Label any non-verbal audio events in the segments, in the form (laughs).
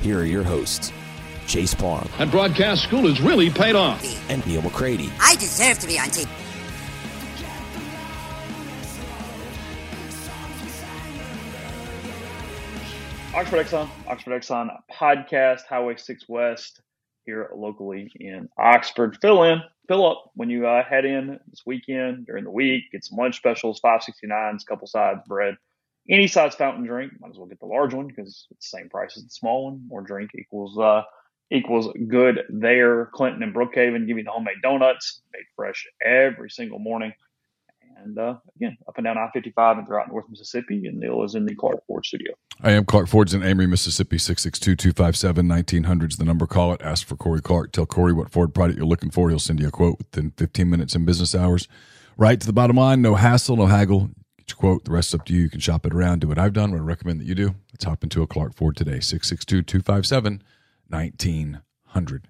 here are your hosts, Chase Parham. And broadcast school has really paid off. and Neal McCready. I deserve to be on TV. Oxford Exxon, Oxford Exxon podcast, Highway 6 West here locally in Oxford. Fill in, fill up when you uh, head in this weekend during the week. Get some lunch specials, 569s, couple sides bread, any size fountain drink. Might as well get the large one because it's the same price as the small one. More drink equals uh, equals good there. Clinton and Brookhaven give the homemade donuts, made fresh every single morning. And uh, again, up and down I 55 and throughout North Mississippi. And Neal is in the Clark Ford studio. I am Clark Ford's in Amory, Mississippi, 662-257-1900 is the number. Call it. Ask for Corey Clark. Tell Corey what Ford product you're looking for. He'll send you a quote within 15 minutes in business hours. Right to the bottom line. No hassle, no haggle. Your quote. The rest up to you. You can shop it around. Do what I've done. What I recommend that you do. Let's hop into a Clark Ford today. 662-257-1900.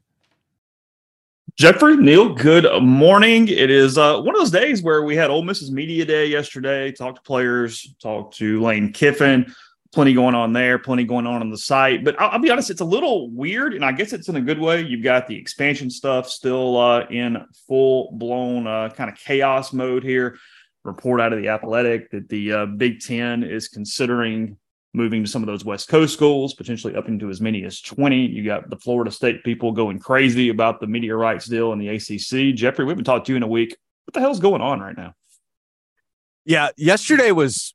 Jeffrey, Neal, good morning. It is uh, one of those days where we had Ole Miss's Media Day yesterday, talked to players, talked to Lane Kiffin, plenty going on there, plenty going on on the site. But I'll, I'll be honest, it's a little weird, and I guess it's in a good way. You've got the expansion stuff still uh, in full blown uh, kind of chaos mode here. Report out of the Athletic that the uh, Big Ten is considering moving to some of those West Coast schools, potentially up into as many as 20. You got the Florida State people going crazy about the media rights deal in the ACC. Jeffrey, we haven't talked to you in a week. What the hell's going on right now? Yeah, yesterday was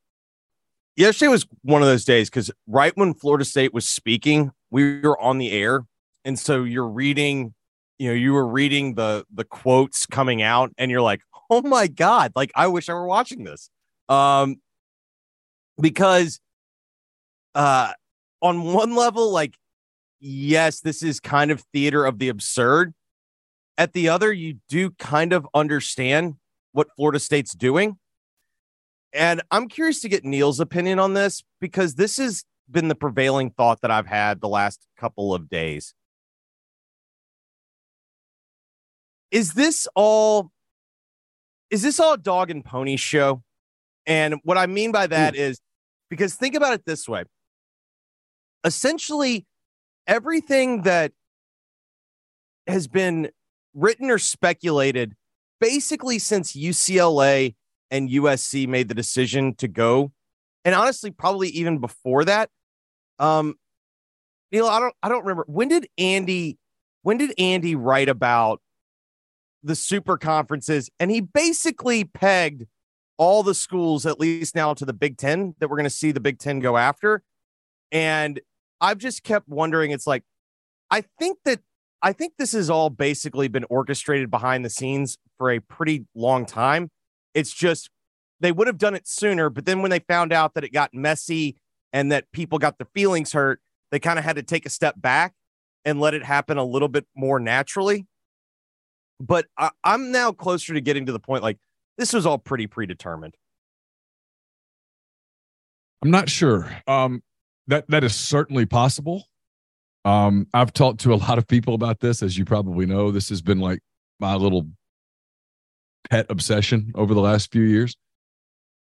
yesterday was one of those days because right when Florida State was speaking, we were on the air, and so you're reading, you know, you were reading the the quotes coming out, and you're like, (laughs) oh my god, like I wish I were watching this, um, because, uh, on one level, like, yes, this is kind of theater of the absurd. At the other, you do kind of understand what Florida State's doing. And I'm curious to get Neal's opinion on this because this has been the prevailing thought that I've had the last couple of days. Is this all is this all a dog and pony show? And what I mean by that is because think about it this way. Essentially everything that has been written or speculated basically since UCLA and USC made the decision to go, and honestly, probably even before that. Um, Neal, I don't, I don't remember when did Andy, when did Andy write about the super conferences, and he basically pegged all the schools, at least now, to the Big Ten that we're going to see the Big Ten go after, and I've just kept wondering. It's like, I think that I think this has all basically been orchestrated behind the scenes for a pretty long time. It's just they would have done it sooner, but then when they found out that it got messy and that people got their feelings hurt, they kind of had to take a step back and let it happen a little bit more naturally. But I, I'm now closer to getting to the point like this was all pretty predetermined. I'm not sure. Um, that that is certainly possible. Um, I've talked to a lot of people about this, as you probably know. This has been like my little pet obsession over the last few years.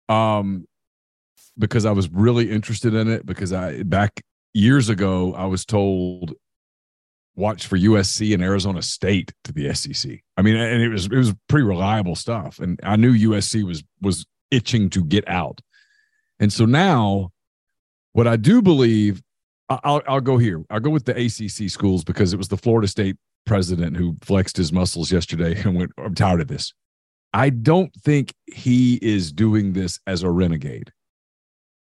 Um, because I was really interested in it because I back years ago I was told watch for USC and Arizona State to the SEC. I mean, and it was it was pretty reliable stuff, and I knew USC was was itching to get out, and so now, what I do believe, I'll I'll go here. I'll go with the ACC schools because it was the Florida State president who flexed his muscles yesterday and went, "I'm tired of this." I don't think he is doing this as a renegade.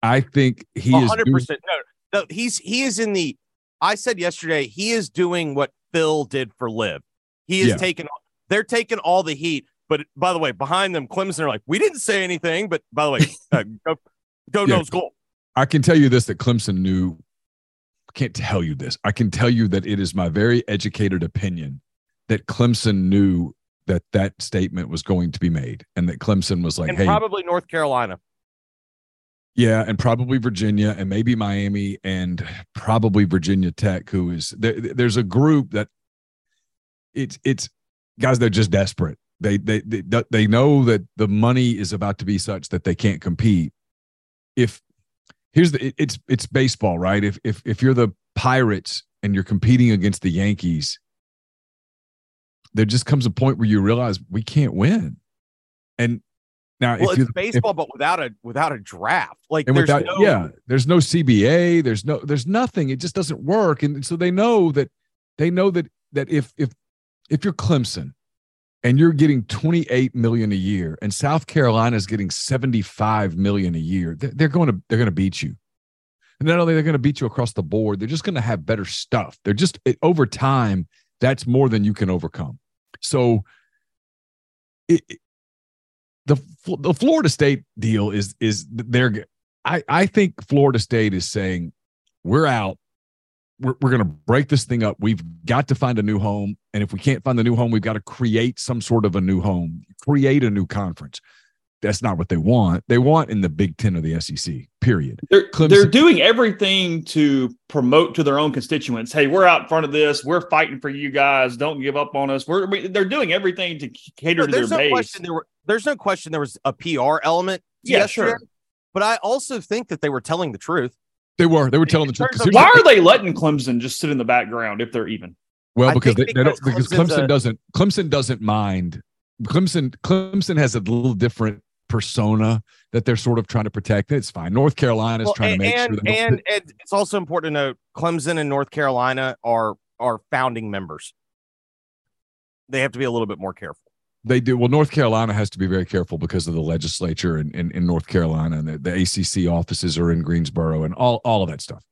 I think he 100%, is 100%. No, no, he's he is in the I said yesterday, he is doing what Phil did for LIV. He is yeah. taking, they're taking all the heat. But by the way, behind them, Clemson are like, we didn't say anything. But by the way, (laughs) uh, go, go yeah. nose goal. I can tell you this that Clemson knew. I can't tell you this. I can tell you that it is my very educated opinion that Clemson knew that that statement was going to be made and that Clemson was like, and hey, probably North Carolina. Yeah, and probably Virginia and maybe Miami and probably Virginia Tech, who is there, there's a group that it's it's guys they're just desperate. They, they they they know that the money is about to be such that they can't compete. If here's the it's it's baseball, right? If if if you're the Pirates and you're competing against the Yankees, there just comes a point where you realize we can't win. And now, well, it's baseball, if, but without a without a draft, like there's without, no, yeah, there's no CBA, there's no, there's nothing. It just doesn't work, and so they know that they know that that if if if you're Clemson and you're getting 28 million a year, and South Carolina is getting 75 million a year, they're going to they're going to beat you. And not only they're going to beat you across the board, they're just going to have better stuff. They're just it, over time, that's more than you can overcome. So. It, the the Florida State deal is is they're I I think Florida State is saying we're out. We're, we're going to break this thing up. We've got to find a new home. And if we can't find the new home, we've got to create some sort of a new home, create a new conference. That's not what they want. They want in the Big Ten or the SEC, period. They're, they're doing everything to promote to their own constituents. Hey, we're out in front of this. We're fighting for you guys. Don't give up on us. We're, we, they're doing everything to cater no, to their no base. Question there were, there's no question there was a PR element. Yeah, yesterday, sure. But I also think that they were telling the truth. They were. They were telling the truth. Why are they letting Clemson just sit in the background if they're even? Well, because they, because, they don't, because Clemson a, doesn't Clemson doesn't mind. Clemson Clemson has a little different persona that they're sort of trying to protect. It's fine. North Carolina is well, trying and, to make and, sure. And, and it's also important to note Clemson and North Carolina are are founding members. They have to be a little bit more careful. They do. Well, North Carolina has to be very careful because of the legislature in, in, in North Carolina and the, the ACC offices are in Greensboro and all, all of that stuff.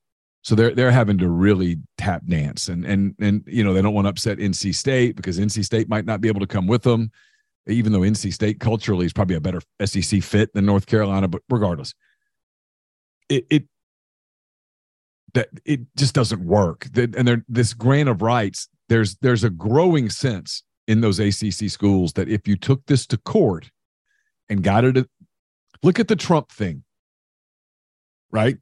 So they're they're having to really tap dance and and and you know they don't want to upset NC State because NC State might not be able to come with them, even though NC State culturally is probably a better SEC fit than North Carolina. But regardless, it it that it just doesn't work. And there this grant of rights. There's there's a growing sense in those ACC schools that if you took this to court and got it, look at the Trump thing, right?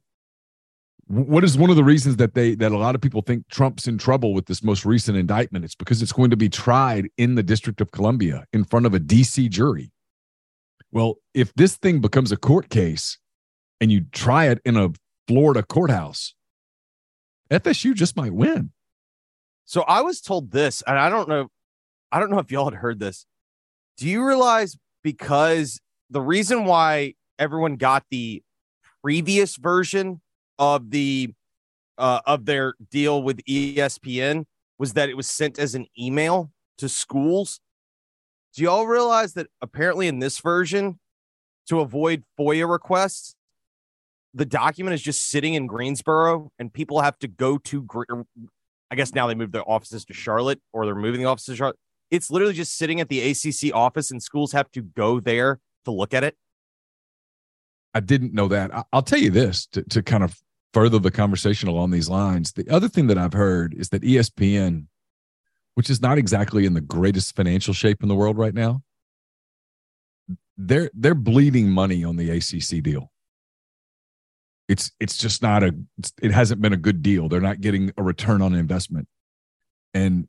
What is one of the reasons that they that a lot of people think Trump's in trouble with this most recent indictment? It's because it's going to be tried in the District of Columbia in front of a DC jury. Well, if this thing becomes a court case and you try it in a Florida courthouse, FSU just might win. So I was told this, and I don't know I don't know if y'all had heard this. Do you realize because the reason why everyone got the previous version of the uh, of their deal with ESPN was that it was sent as an email to schools. Do y'all realize that apparently in this version, to avoid FOIA requests, the document is just sitting in Greensboro and people have to go to, I guess now they moved their offices to Charlotte or they're moving the offices to Charlotte. It's literally just sitting at the ACC office, and schools have to go there to look at it. I didn't know that. I'll tell you this to, to kind of further the conversation along these lines. The other thing that I've heard is that ESPN, which is not exactly in the greatest financial shape in the world right now, they're they're bleeding money on the ACC deal. It's it's just not a it hasn't been a good deal. They're not getting a return on investment. And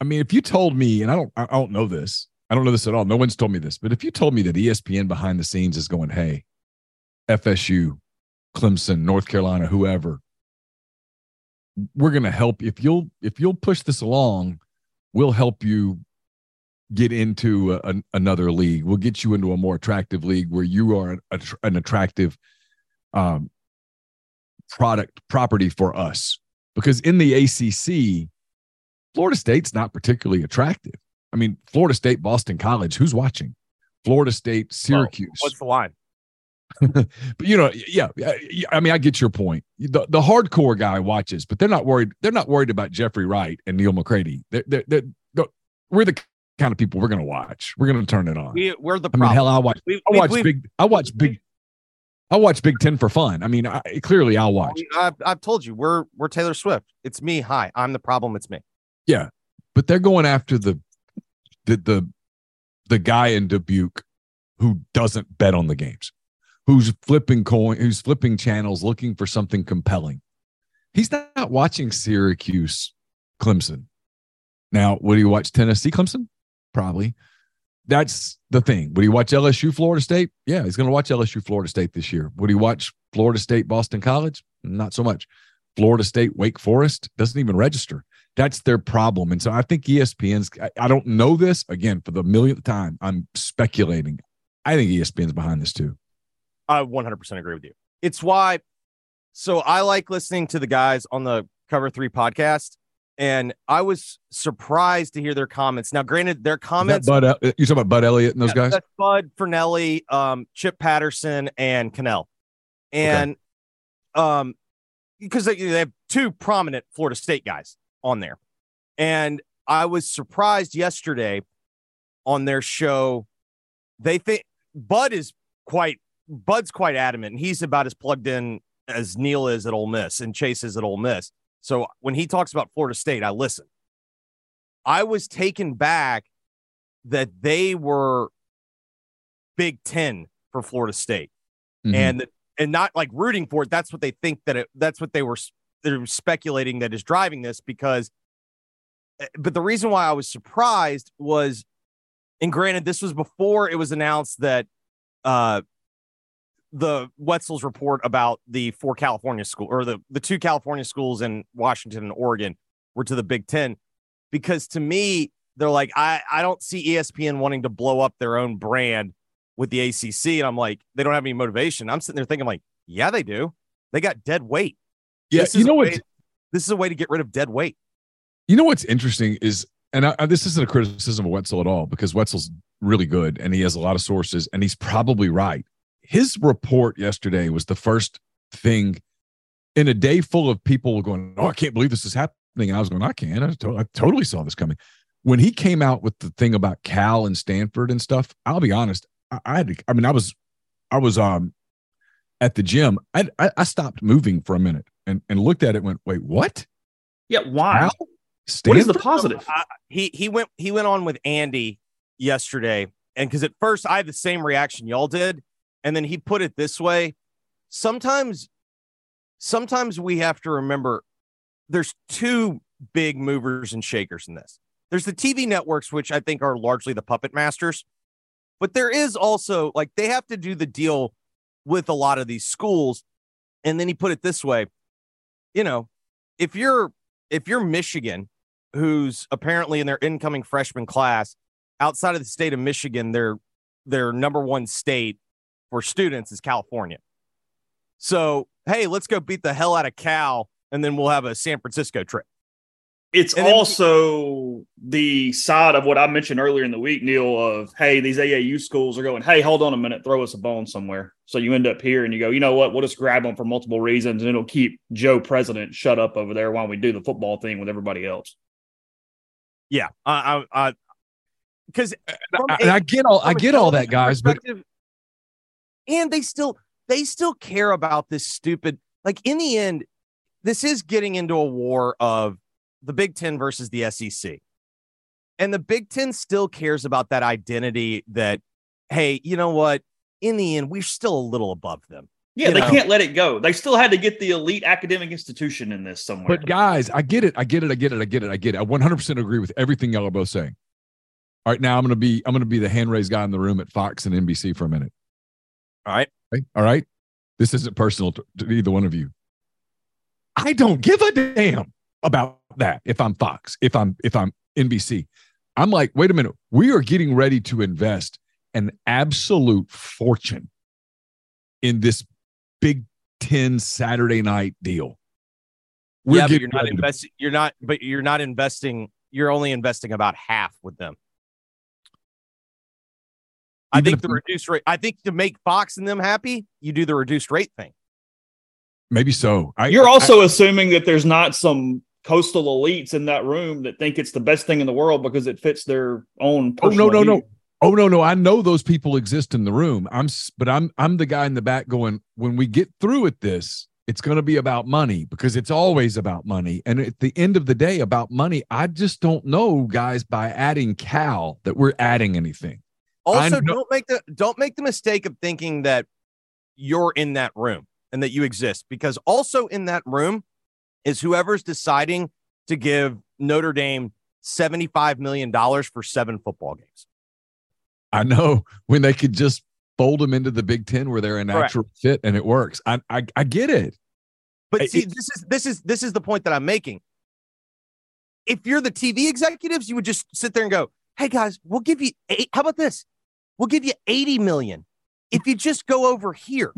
I mean, if you told me, and I don't, I don't know this, I don't know this at all. No one's told me this, but if you told me that ESPN behind the scenes is going, hey, FSU, Clemson, North Carolina, whoever, we're going to help if you'll if you'll push this along, we'll help you get into a, an, another league. We'll get you into a more attractive league where you are an, an attractive um, product property for us. Because in the ACC, Florida State's not particularly attractive. I mean, Florida State, Boston College, who's watching? Florida State, Syracuse. Well, what's the line? (laughs) but you know, yeah, I mean, I get your point. The, the hardcore guy watches, but they're not worried. They're not worried about Jeffrey Wright and Neal McCready. They're, they're, they're, we're the kind of people we're going to watch. We're going to turn it on. We, are the. I mean, hell, I watch. We, I watch big. I watch big. I watch Big Ten for fun. I mean, I, clearly I'll watch. I've, I've told you we're we're Taylor Swift. It's me. Hi, I'm the problem. It's me. Yeah, but they're going after the the the the guy in Dubuque who doesn't bet on the games, who's flipping coin, who's flipping channels, looking for something compelling. He's not watching Syracuse, Clemson. Now, would he watch Tennessee, Clemson? Probably. That's the thing. Would he watch LSU, Florida State? Yeah, he's going to watch LSU, Florida State this year. Would he watch Florida State, Boston College? Not so much. Florida State, Wake Forest doesn't even register. That's their problem. And so I think ESPN's, I, I don't know this again for the millionth time. I'm speculating. I think ESPN's behind this too. I 100% agree with you. It's why. So I like listening to the guys on the Cover Three podcast, and I was surprised to hear their comments. Now, granted, their comments. Bud, you talking about Bud Elliott and those yeah, guys? Bud Fornelli, um, Chip Patterson, and Kanell, and okay. um, because they, they have two prominent Florida State guys on there. And I was surprised yesterday on their show. They think Bud is quite Bud's quite adamant, and he's about as plugged in as Neal is at Ole Miss and Chase is at Ole Miss. So when he talks about Florida State, I listen. I was taken back that they were Big Ten for Florida State, mm-hmm. and and not like rooting for it. That's what they think that it. That's what they were they're speculating that is driving this because eh, but the reason why I was surprised was and granted this was before it was announced that uh the Wetzel's report about the four California school or the the two California schools in Washington and Oregon were to the Big 10 because to me they're like I I don't see ESPN wanting to blow up their own brand with the ACC and I'm like they don't have any motivation. I'm sitting there thinking like yeah they do. They got dead weight. Yeah, you know what? This is a way to get rid of dead weight. You know what's interesting is, and I, this isn't a criticism of Wetzel at all because Wetzel's really good and he has a lot of sources and he's probably right. His report yesterday was the first thing in a day full of people going, "Oh, I can't believe this is happening." And I was going, "I can. I, to- I totally saw this coming." When he came out with the thing about Cal and Stanford and stuff, I'll be honest, I, I had to. I mean, I was, I was um at the gym. I I, I stopped moving for a minute and, and looked at it went, wait, what? Yeah, why? What is the positive? Uh, he he went he went on with Andy yesterday, and because at first I had the same reaction y'all did, and then he put it this way: sometimes, sometimes we have to remember there's two big movers and shakers in this. There's the TV networks, which I think are largely the puppet masters, but there is also like they have to do the deal with a lot of these schools. And then he put it this way you know, if you're if you're Michigan, who's apparently in their incoming freshman class outside of the state of Michigan, their their number one state for students is California. So, hey, let's go beat the hell out of Cal, and then we'll have a San Francisco trip. It's and also then, the side of what I mentioned earlier in the week, Neal, of hey, these AAU schools are going, hey, hold on a minute, throw us a bone somewhere. So you end up here and you go, you know what, we'll just grab them for multiple reasons and it'll keep Joe President shut up over there while we do the football thing with everybody else. Yeah. I, I, because uh, and I get all I get all that, guys, but and they still they still care about this stupid. Like in the end, this is getting into a war of the Big Ten versus the SEC. And the Big Ten still cares about that identity that, hey, you know what? In the end, we're still a little above them. Yeah, You they know. can't let it go. They still had to get the elite academic institution in this somewhere. But guys, I get it. I get it. I get it. I get it. I get it. I 100% agree with everything y'all are both saying. All right, now I'm going to be I'm going to be the hand raised guy in the room at Fox and NBC for a minute. All right. Okay? All right. This isn't personal to, to either one of you. I don't give a damn about that if I'm Fox, if I'm if I'm NBC. I'm like, wait a minute. We are getting ready to invest an absolute fortune in this Big Ten Saturday night deal. We're yeah, but you're not to- investing. You're not, but you're not investing. You're only investing about half with them. I Even think if the reduced rate. I think to make Fox and them happy, you do the reduced rate thing. maybe so. I, You're I- also assuming that there's not some coastal elites in that room that think it's the best thing in the world because it fits their own. Oh no, personal no, no. Oh no, no. I know those people exist in the room. I'm but I'm I'm the guy in the back going, when we get through with this, it's going to be about money because it's always about money. And at the end of the day, about money, I just don't know, guys, by adding Cal that we're adding anything. Also, know- don't make the don't make the mistake of thinking that you're in that room and that you exist because also in that room is whoever's deciding to give Notre Dame seventy five million dollars for seven football games. I know when they could just fold them into the Big Ten where they're a Correct. natural fit and it works. I I, I get it. But see, it- this is this is this is the point that I'm making. If you're the TV executives, you would just sit there and go, "Hey guys, we'll give you eight. How about this? We'll give you 80 million if you just go over here."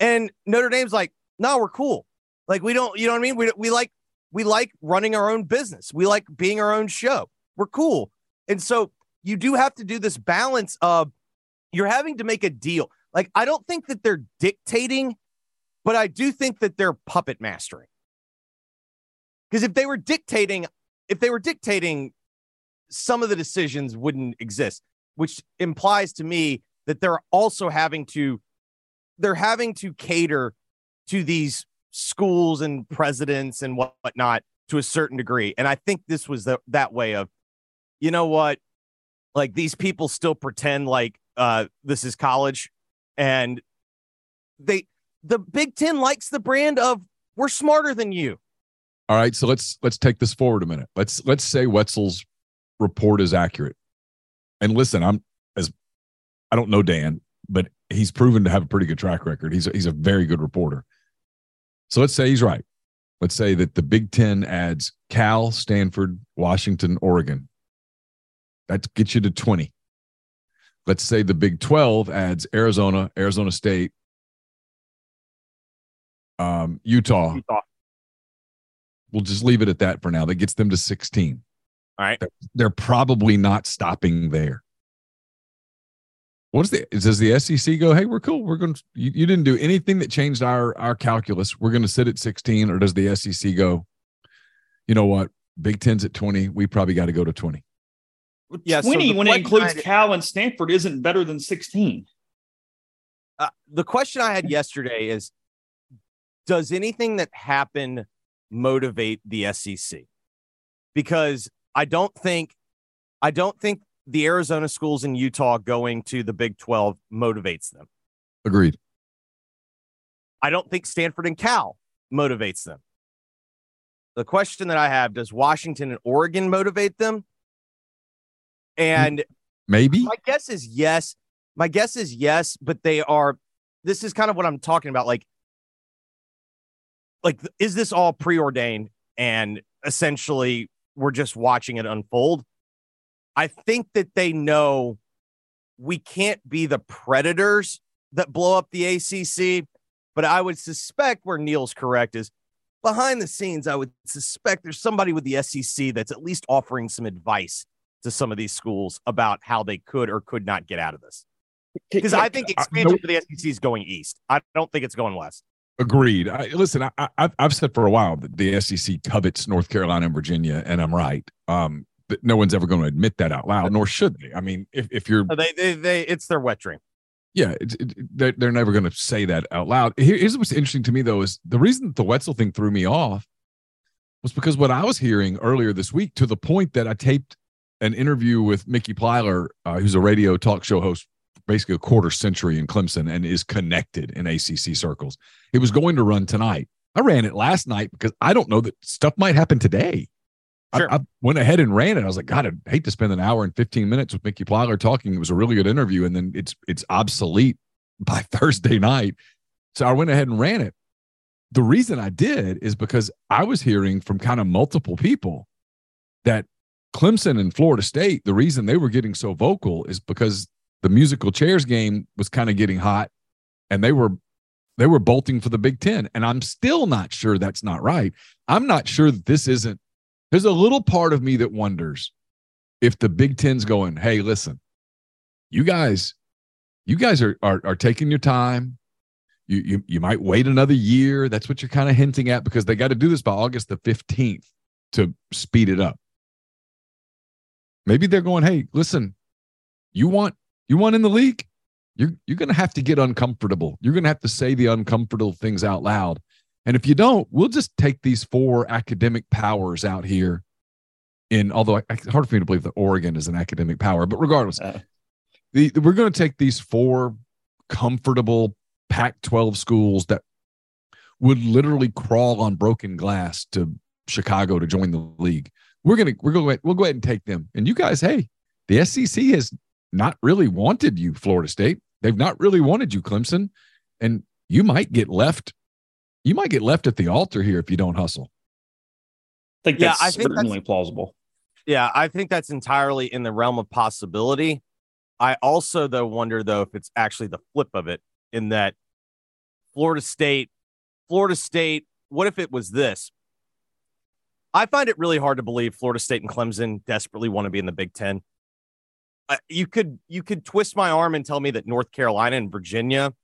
And Notre Dame's like, "No, we're cool. Like we don't, you know what I mean? We we like we like running our own business. We like being our own show. We're cool." And so you do have to do this balance of you're having to make a deal. Like I don't think that they're dictating but I do think that they're puppet mastering. Because if they were dictating, if they were dictating, some of the decisions wouldn't exist, which implies to me that they're also having to, they're having to cater to these schools and presidents and what- whatnot to a certain degree. And I think this was the, that way of, you know what, like these people still pretend like uh, this is college, and they the Big Ten likes the brand of we're smarter than you. All right, so let's let's take this forward a minute. Let's let's say Wetzel's report is accurate. And listen, I'm as I don't know Dan, but he's proven to have a pretty good track record. He's a, he's a very good reporter. So let's say he's right. Let's say that the Big Ten adds Cal, Stanford, Washington, Oregon. That gets you to 20. Let's say the Big 12 adds Arizona, Arizona State, um, Utah. We'll just leave it at that for now. That gets them to 16. All right. They're, they're probably not stopping there. What's the does the SEC go, hey, we're cool. We're going to you, you didn't do anything that changed our our calculus. We're going to sit at 16, or does the SEC go, you know what? Big Ten's at 20. We probably got to go to 20. Yeah, 20 the when it includes had- Cal and Stanford isn't better than 16. Uh, the question I had yesterday is Does anything that happened motivate the SEC? Because I don't think, I don't think the Arizona schools in Utah going to the Big 12 motivates them. Agreed. I don't think Stanford and Cal motivates them. The question that I have does Washington and Oregon motivate them? And Maybe. my guess is yes. My guess is yes, but they are. This is kind of what I'm talking about. Like, like is this all preordained and essentially we're just watching it unfold? I think that they know we can't be the predators that blow up the ACC, but I would suspect where Neal's correct is behind the scenes. I would suspect there's somebody with the SEC that's at least offering some advice to some of these schools about how they could or could not get out of this. Because I think expansion for the SEC is going east. I don't think it's going west. Agreed. I, listen, I, I, I've- I've said for a while that the SEC covets North Carolina and Virginia, and I'm right. Um, but no one's ever going to admit that out loud, nor should they. I mean, if, if you're, They, they, they, it's their wet dream. yeah, it's, it, they're, they're never going to say that out loud. Here- Here's what's interesting to me, though, is the reason that the Wetzel thing threw me off was because what I was hearing earlier this week, to the point that I taped an interview with Mickey Plyler, uh, who's a radio talk show host basically a quarter century in Clemson and is connected in ACC circles. It was going to run tonight. I ran it last night because I don't know that stuff might happen today. Sure. I, I, went ahead and ran it. I was like, God, I'd hate to spend an hour and 15 minutes with Mickey Plyler talking. It was a really good interview, and then it's it's obsolete (laughs) by Thursday night. So I went ahead and ran it. The reason I did is because I was hearing from kind of multiple people that Clemson and Florida State, the reason they were getting so vocal is because the musical chairs game was kind of getting hot and they were they were bolting for the Big 10 and I'm still not sure that's not right. I'm not sure that this isn't there's a little part of me that wonders if the Big 10's going, "Hey, listen. You guys you guys are are, are taking your time. You, you you might wait another year. That's what you're kind of hinting at because they got to do this by August the 15th to speed it up. Maybe they're going, hey, listen, you want you want in the league? You're you're gonna have to get uncomfortable. You're gonna have to say the uncomfortable things out loud. And if you don't, we'll just take these four academic powers out here. In although it's hard for me to believe that Oregon is an academic power, but regardless, uh, the, we're going to take these four comfortable Pac-12 schools that would literally crawl on broken glass to Chicago to join the league we're gonna we're gonna we'll go ahead and take them. And you guys, hey, the SEC has not really wanted you, Florida State. They've not really wanted you, Clemson, and you might get left. You might get left at the altar here if you don't hustle. I think that's yeah, I think certainly that's, plausible. Yeah, I think that's entirely in the realm of possibility. I also though wonder though if it's actually the flip of it in that Florida State, Florida State, what if it was this? I find it really hard to believe Florida State and Clemson desperately want to be in the Big Ten. Uh, you could you could twist my arm and tell me that North Carolina and Virginia,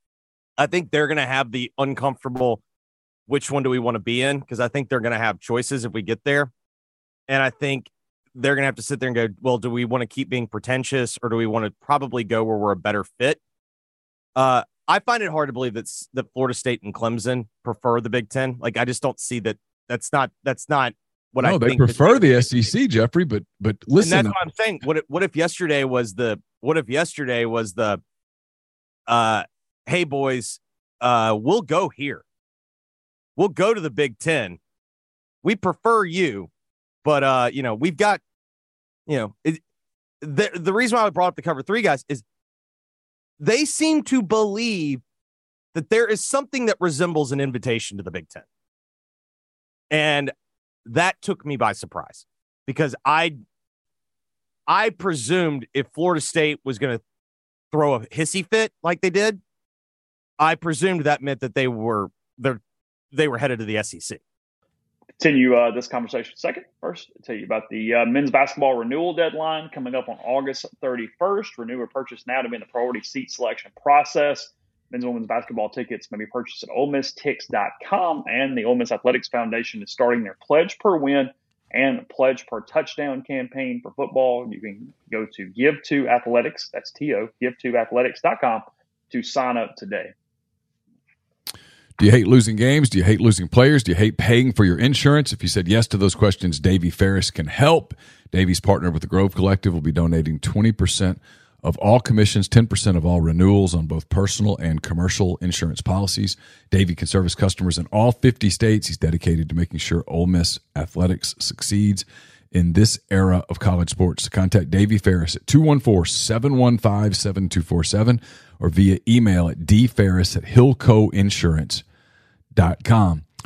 I think they're going to have the uncomfortable. Which one do we want to be in? Because I think they're going to have choices if we get there, and I think they're going to have to sit there and go, well, do we want to keep being pretentious or do we want to probably go where we're a better fit? Uh, I find it hard to believe that that Florida State and Clemson prefer the Big Ten. Like I just don't see that. That's not that's not what I think. no, I they prefer the SEC, Jeffrey. But but listen, and that's what I'm saying. What if, what if yesterday was the what if yesterday was the uh hey boys, uh we'll go here. We'll go to the Big Ten. We prefer you, but uh, you know, we've got, you know, it, the the reason why I brought up the cover three guys is they seem to believe that there is something that resembles an invitation to the Big Ten. And that took me by surprise because I I presumed if Florida State was going to throw a hissy fit like they did, I presumed that meant that they were they they were headed to the SEC. Continue uh, this conversation second. First, I'll tell you about the uh, men's basketball renewal deadline coming up on August 31st. Renew or purchase now to be in the priority seat selection process. Men's and women's basketball tickets may be purchased at OleMissTix.com, and the Ole Miss Athletics Foundation is starting their Pledge Per Win and Pledge Per Touchdown campaign for football. You can go to Give to Athletics, that's T-O, GiveToAthletics.com to sign up today. Do you hate losing games? Do you hate losing players? Do you hate paying for your insurance? If you said yes to those questions, Davy Ferris can help. Davy's partner with the Grove Collective will be donating 20% of all commissions, 10% of all renewals on both personal and commercial insurance policies. Davy can service customers in all 50 states. He's dedicated to making sure Ole Miss athletics succeeds in this era of college sports. Contact Davy Ferris at 214-715-7247 or via email at dferris at hillcoinsurance.com.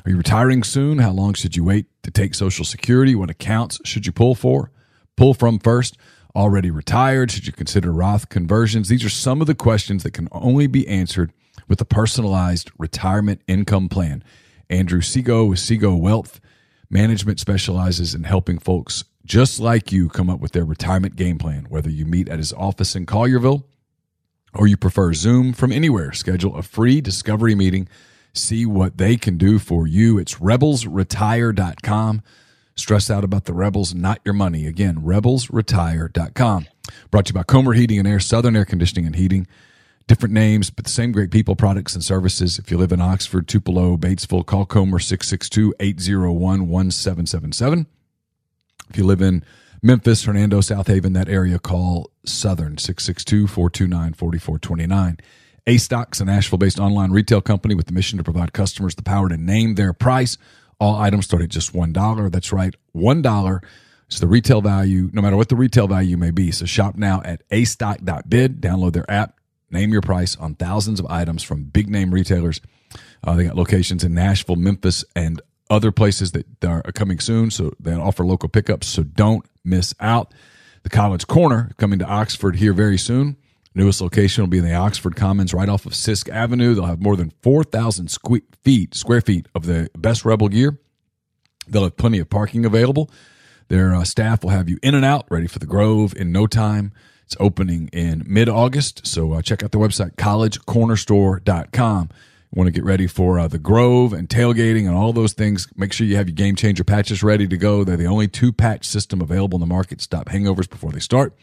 Are you retiring soon? How long should you wait to take Social Security? What accounts should you pull for? Pull from first? already retired? Should you consider Roth conversions? These are some of the questions that can only be answered with a personalized retirement income plan. Andrew Sego with Sego Wealth Management specializes in helping folks just like you come up with their retirement game plan, whether you meet at his office in Collierville or you prefer Zoom from anywhere. Schedule a free discovery meeting. See what they can do for you. It's rebelsretire.com. Stress out about the Rebels, not your money. Again, rebelsretire.com. Brought to you by Comer Heating and Air, Southern Air Conditioning and Heating. Different names, but the same great people, products, and services. If you live in Oxford, Tupelo, Batesville, call Comer 662 801 1777. If you live in Memphis, Hernando, South Haven, that area, call Southern 662 429 4429. A Stocks, a Nashville based online retail company with the mission to provide customers the power to name their price. All items start at just $1. That's right, $1 is the retail value, no matter what the retail value may be. So shop now at astock.bid, download their app, name your price on thousands of items from big name retailers. Uh, they got locations in Nashville, Memphis, and other places that are coming soon. So they offer local pickups. So don't miss out. The College Corner coming to Oxford here very soon. Newest location will be in the Oxford Commons, right off of Sisk Avenue. They'll have more than four thousand feet, square feet of the best Rebel gear. They'll have plenty of parking available. Their uh, staff will have you in and out, ready for the Grove in no time. It's opening in mid August, so uh, check out their website, collegecornerstore.com. You want to get ready for uh, the Grove and tailgating and all those things. Make sure you have your game changer patches ready to go. They're the only two patch system available in the market. Stop hangovers before they start.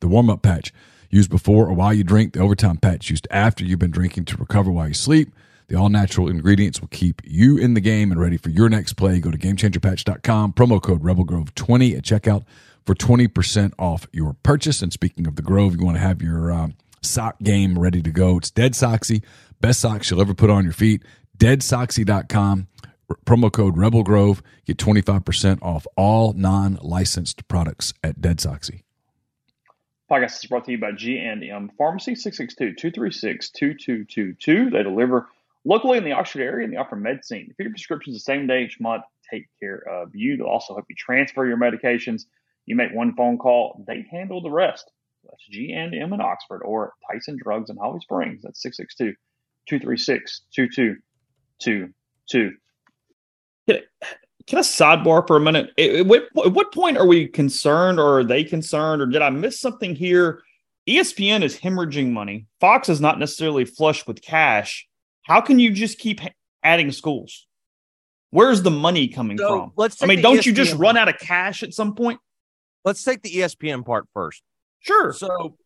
The warm up patch used before or while you drink. The overtime patch used after you've been drinking to recover while you sleep. The all natural ingredients will keep you in the game and ready for your next play. Go to gamechangerpatch.com, promo code RebelGrove20 at checkout for 20% off your purchase. And speaking of the Grove, you want to have your um, sock game ready to go. It's Dead Soxy, best socks you'll ever put on your feet. DeadSoxy.com, promo code Rebel Grove. Get 25% off all non licensed products at Dead Soxy. Podcast is brought to you by G&M Pharmacy, 662-236-2222. They deliver locally in the Oxford area and they offer medicine. If your prescriptions the same day each month, take care of you. They'll also help you transfer your medications. You make one phone call, they handle the rest. That's G&M in Oxford or Tyson Drugs in Holly Springs. That's 662 236 2222. Can I sidebar for a minute? At what, at what point are we concerned or are they concerned or did I miss something here? ESPN is hemorrhaging money. Fox is not necessarily flush with cash. How can you just keep adding schools? Where's the money coming so from? Let's I mean, don't ESPN you just run out of cash at some point? Let's take the ESPN part first. Sure. So,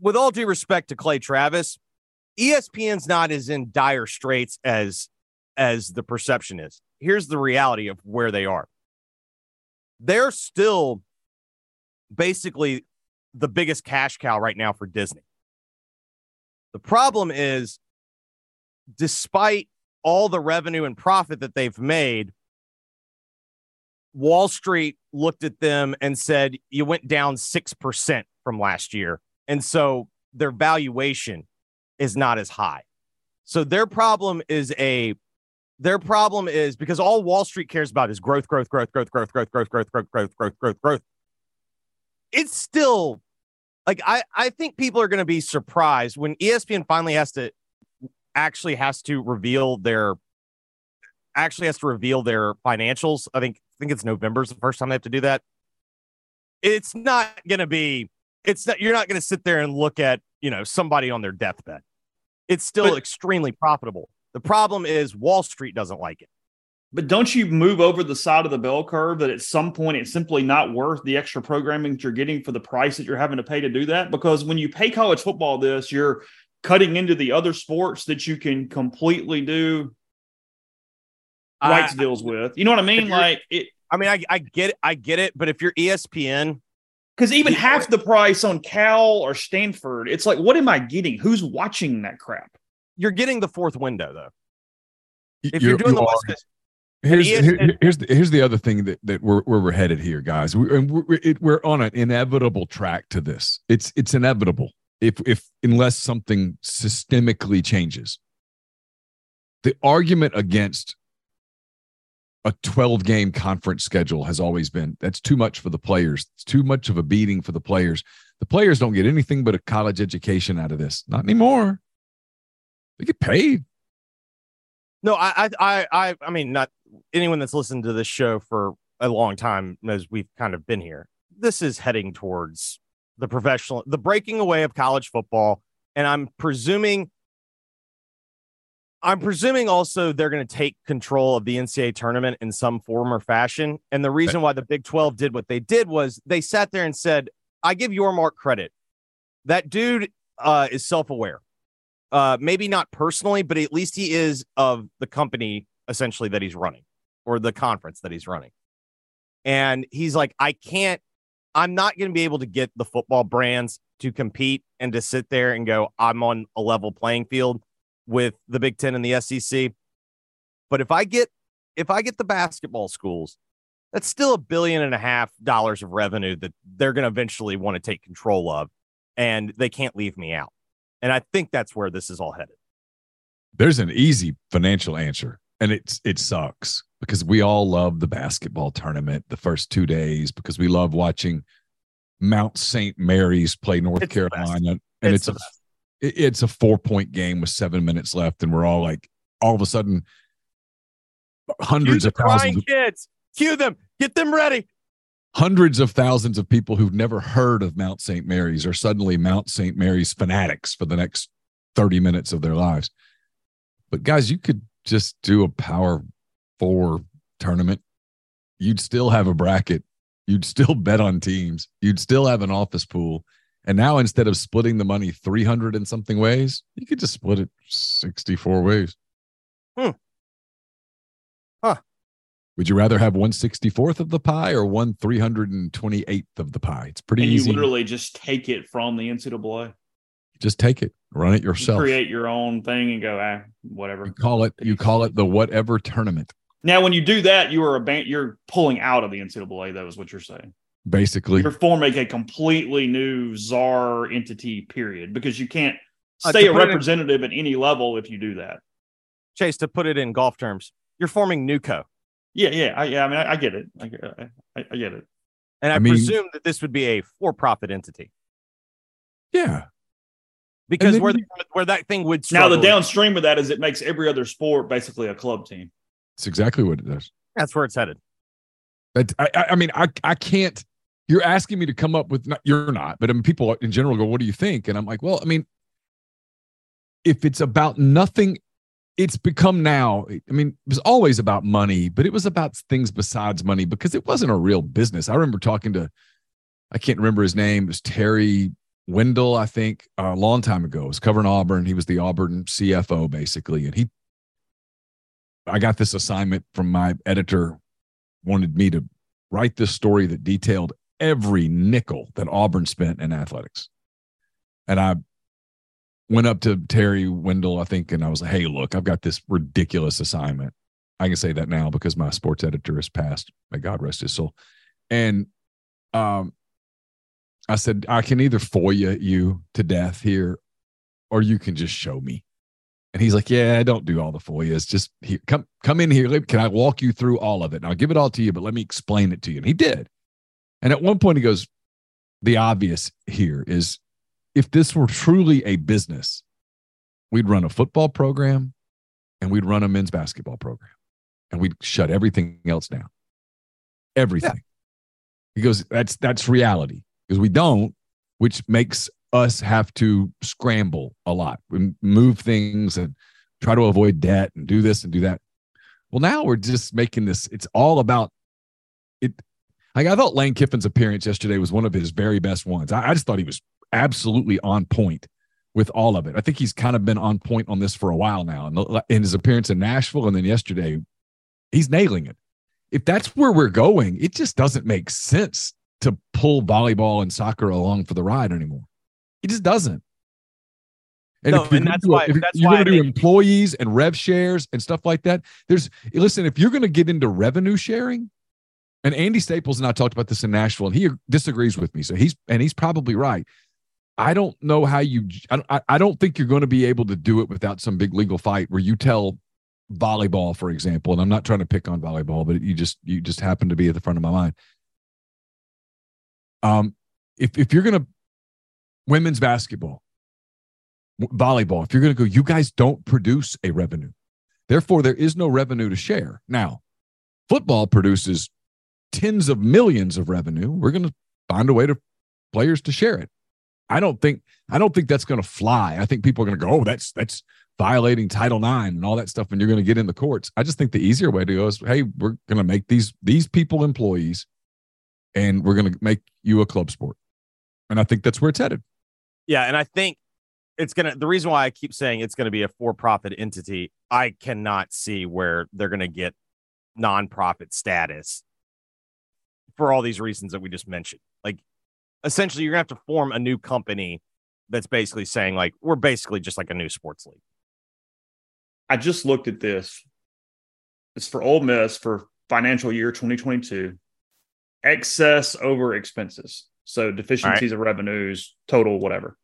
with all due respect to Clay Travis, ESPN's not as in dire straits as as the perception is. Here's the reality of where they are. They're still basically the biggest cash cow right now for Disney. The problem is, despite all the revenue and profit that they've made, Wall Street looked at them and said, You went down 6% from last year. And so their valuation is not as high. So their problem is a their problem is because all Wall Street cares about is growth, growth, growth, growth, growth, growth, growth, growth, growth, growth, growth, growth, growth. It's still like I, I think people are going to be surprised when ESPN finally has to actually has to reveal their actually has to reveal their financials. I think I think it's November's the first time they have to do that. It's not going to be it's that you're not going to sit there and look at, you know, somebody on their deathbed. It's still but, extremely profitable. The problem is Wall Street doesn't like it. But don't you move over the side of the bell curve that at some point it's simply not worth the extra programming that you're getting for the price that you're having to pay to do that? Because when you pay college football this, you're cutting into the other sports that you can completely do rights I, deals with. You know what I mean? Like it. I mean, I, I get it, I get it, but if you're ESPN, because even half the price on Cal or Stanford, it's like, what am I getting? Who's watching that crap? You're getting the fourth window though. If you're, you're doing you the West Coast, Here's, here, here's the here's the other thing that that we're where we're headed here, guys. We, we're we're on an inevitable track to this. It's it's inevitable if if unless something systemically changes. The argument against a 12 game conference schedule has always been that's too much for the players. It's too much of a beating for the players. The players don't get anything but a college education out of this. Not anymore. They get paid. No, I, I, I, I mean, not anyone that's listened to this show for a long time knows we've kind of been here. This is heading towards the professional, the breaking away of college football, and I'm presuming. I'm presuming also they're going to take control of the NCAA tournament in some form or fashion. And the reason why the Big 12 did what they did was they sat there and said, I give Yormark credit. That dude uh, is self aware uh, maybe not personally, but at least he is of the company essentially that he's running or the conference that he's running. And he's like, I can't, I'm not going to be able to get the football brands to compete and to sit there and go, I'm on a level playing field with the Big Ten and the SEC. But if I get, if I get the basketball schools, that's still a billion and a half dollars of revenue that they're going to eventually want to take control of. And they can't leave me out. And I think that's where this is all headed. There's an easy financial answer, and it's it sucks because we all love the basketball tournament the first two days because we love watching Mount St. Mary's play North It's Carolina, and It's it's, a it's a four point game with seven minutes left, and we're all like, all of a sudden, hundreds of thousands, of, kids. Cue them. Get them ready. Hundreds of thousands of people who've never heard of Mount St. Mary's are suddenly Mount St. Mary's fanatics for the next thirty minutes of their lives. But guys, you could just do a Power Four tournament. You'd still have a bracket. You'd still (laughs) bet on teams. You'd still have an office pool. And now instead of splitting the money 300 and something ways, you could just split it 64 ways. Hmm. Huh. Would you rather have 164th of the pie or one 328th of the pie? It's pretty and you easy. literally just take it from the NCAA. just take it, run it You yourself. create your own thing and go, ah, whatever. You call it you call it the whatever tournament. Now, when you do that, you are a ban- you're pulling out of the NCAA. That is what you're saying. Basically, You're forming a completely new czar entity. Period, because you can't Uh, stay to a put it in- representative at any level if you do that. Chase, to put it in golf terms, you're forming NewCo. Yeah, yeah, I, yeah. I mean, I, I get it. I, I, I get it. And I, I mean- presume that this would be a for profit entity yeah. because then where, you- the, where that thing would Now, the struggle- downstream of that is it makes every other sport basically a club team. It's exactly what it does. that's where it's headed. That I, I- I mean, I I can't. You're asking me to come up with. Not, you're not, but I mean, people in general go, "What do you think?" And I'm like, well, I mean, if it's about nothing, it's become now. I mean, it was always about money, but it was about things besides money because it wasn't a real business. I remember talking to, I can't remember his name. It was Terry Wendell, I think, a long time ago. It was covering Auburn. He was the Auburn CFO basically, and he. I got this assignment from my editor, wanted me to write this story that detailed every nickel that Auburn spent in athletics. And I went up to Terry Wendell, I think, and I was like, hey, look, I've got this ridiculous assignment. I can say that now because my sports editor has passed. May God rest his soul. And um, I said, I can either FOIA you to death here or you can just show me. And he's like, "Yeah, don't do all the FOIAs. Just here, come come in here. Can I walk you through all of it? And I'll give it all to you, but let me explain it to you." And he did. And at one point, he goes, "The obvious here is, if this were truly a business, we'd run a football program, and we'd run a men's basketball program, and we'd shut everything else down. Everything." He goes, "That's that's reality because we don't, which makes us have to scramble a lot and move things and try to avoid debt and do this and do that. Well, now we're just making this, it's all about it. Like I thought Lane Kiffin's appearance yesterday was one of his very best ones. I, I just thought he was absolutely on point with all of it. I think he's kind of been on point on this for a while now. And in his appearance in Nashville and then yesterday, he's nailing it. If that's where we're going, it just doesn't make sense to pull volleyball and soccer along for the ride anymore. It just doesn't. And No, if you're and gonna that's do why- if that's you're going to do employees and rev shares and stuff like that, there's listen. If you're going to get into revenue sharing, and Andy Staples and I talked about this in Nashville, and he disagrees with me, so he's and he's probably right. I don't know how you. I don't, think you're going to be able to do it without some big legal fight where you tell volleyball, for example, and I'm not trying to pick on volleyball, but you just you just happen to be at the front of my mind. Um, if if you're going to women's basketball, volleyball, if you're going to go, you guys don't produce a revenue. Therefore, there is no revenue to share. Now, football produces tens of millions of revenue. We're going to find a way to players to share it. I don't think I don't think that's going to fly. I think people are going to go, oh, that's that's violating Title IX and all that stuff, and you're going to get in the courts. I just think the easier way to go is, hey, we're going to make these these people employees, and we're going to make you a club sport. And I think that's where it's headed. Yeah, and I think it's gonna. The reason why I keep saying it's gonna be a for-profit entity, I cannot see where they're gonna get nonprofit status for all these reasons that we just mentioned. Like, essentially, you're gonna have to form a new company that's basically saying like we're basically just like a new sports league. I just looked at this. It's for Ole Miss for financial year 2022. Excess over expenses. So deficiencies of revenues, total, whatever.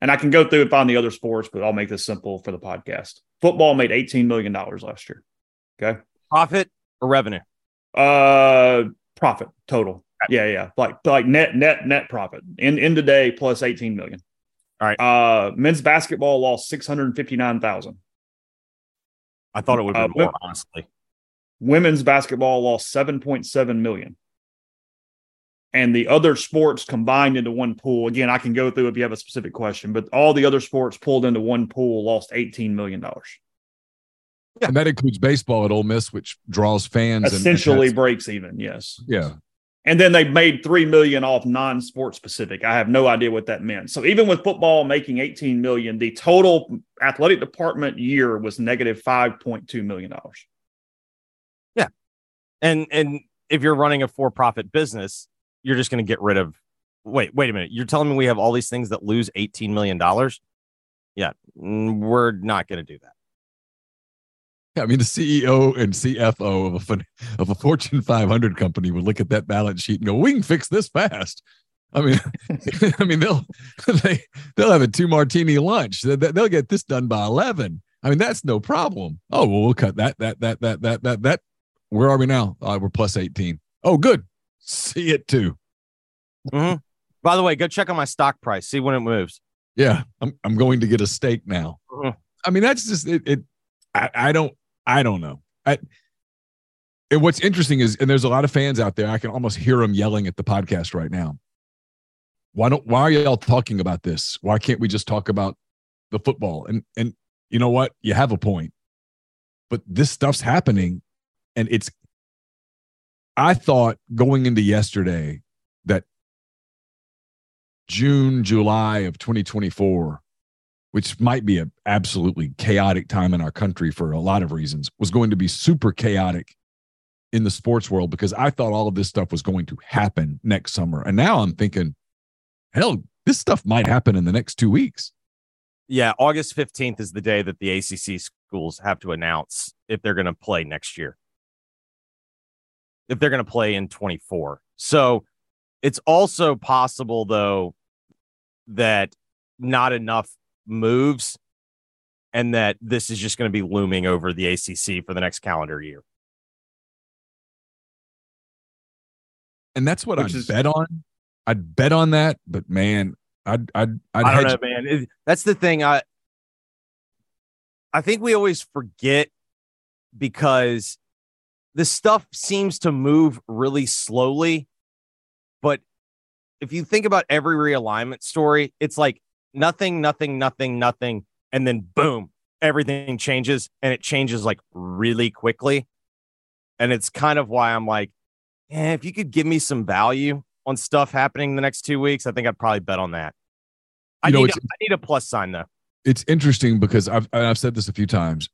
And I can go through and find the other sports, but I'll make this simple for the podcast. Football made $18 million last year. Okay. Profit or revenue? Uh profit total. Yeah, yeah. Like like net net net profit. In in the day plus 18 million. All right. Uh men's basketball lost 659,000. I thought it would be Uh, more, but- honestly. Women's basketball lost 7.7 million. And the other sports combined into one pool. Again, I can go through if you have a specific question, but all the other sports pulled into one pool lost $18 million. Yeah. And that includes baseball at Ole Miss, which draws fans. and- and Essentially breaks even, yes. yeah. And then they made three million off non-sport specific. I have no idea what that meant. So even with football making 18 million, the total athletic department year was negative 5.2 million dollars. Yeah. And and if you're running a for-profit business, you're just going to get rid of. Wait, wait a minute. You're telling me we have all these things that lose 18 million dollars? Yeah, we're not going to do that. Yeah, I mean, the CEO and CFO of a of a Fortune 500 company would look at that balance sheet and go, "We can fix this fast." I mean, (laughs) (laughs) I mean they'll (laughs) they they'll have a two martini lunch. They- They'll get this done by 11. I mean, that's no problem. Oh well, we'll cut that that that that that that that. Where are we now? Uh, we're plus 18. Oh, good. See it too. Mhm. By the way, go check on my stock price. See when it moves. Yeah, I'm I'm going to get a steak now. Mhm. I mean, that's just it. it I, I don't I don't know. I, and what's interesting is, and there's a lot of fans out there. I can almost hear them yelling at the podcast right now. Why don't Why are y'all talking about this? Why can't we just talk about the football? And and you know what? You have a point. But this stuff's happening, and it's. I thought going into yesterday that June, July of 2024, which might be an absolutely chaotic time in our country for a lot of reasons, was going to be super chaotic in the sports world because I thought all of this stuff was going to happen next summer. And now I'm thinking, hell, this stuff might happen in the next two weeks. Yeah, August 15th is the day that the ACC schools have to announce if they're going to play next year. If they're going to play in 24. So it's also possible, though, that not enough moves and that this is just going to be looming over the ACC for the next calendar year. And that's what Which I'd is- bet on. I'd bet on that, but man, I'd I'd I'd I don't hedge- know, man. It- that's the thing. I I think we always forget because this stuff seems to move really slowly. But if you think about every realignment story, it's like nothing, nothing, nothing, nothing, and then boom, everything changes, and it changes like really quickly. And it's kind of why I'm like, eh, if you could give me some value on stuff happening the next two weeks, I think I'd probably bet on that. I know, need, a, I need a plus sign though. it's interesting because I've I've said this a few times.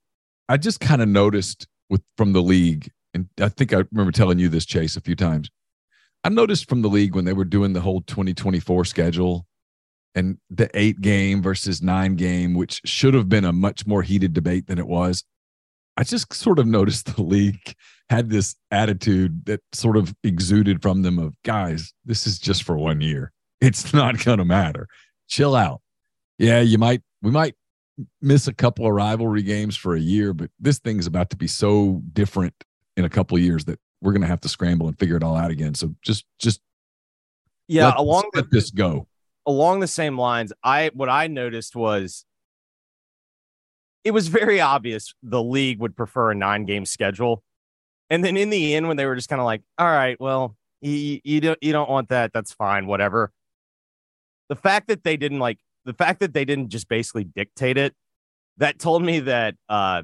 I just kind of noticed with from the league, and I think I remember telling you this, Chase, a few times. I noticed from the league when they were doing the whole 2024 schedule and the eight game versus nine game, which should have been a much more heated debate than it was. I just sort of noticed the league had this attitude that sort of exuded from them of guys, this is just for one year. It's not going to matter. Chill out. Yeah, you might, we might miss a couple of rivalry games for a year, but this thing's about to be so different in a couple of years that we're going to have to scramble and figure it all out again. So just, just Yeah, let, along the let this go. Along the same lines, I what I noticed was it was very obvious the league would prefer a nine game schedule. And then in the end, when they were just kind of like, all right, well, you, you don't you don't want that, that's fine, whatever. The fact that they didn't like the fact that they didn't just basically dictate it, that told me that uh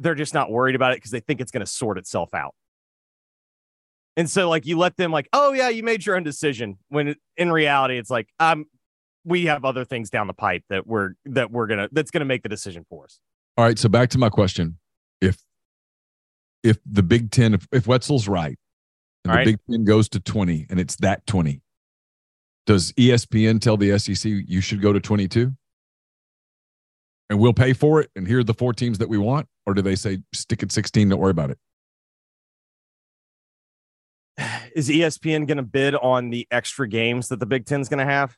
they're just not worried about it because they think it's gonna sort itself out. And so like you let them like, oh yeah, you made your own decision. When in reality, it's like, um, we have other things down the pipe that we're that we're gonna that's gonna make the decision for us. All right. So back to my question. If, if the Big Ten, if, if Wetzel's right, and All the right. Big Ten goes to 20 and it's that 20, does ESPN tell the SEC you should go to 22? And we'll pay for it. And here are the four teams that we want? Or do they say stick at 16, don't worry about it? Is ESPN going to bid on the extra games that the Big Ten's going to have?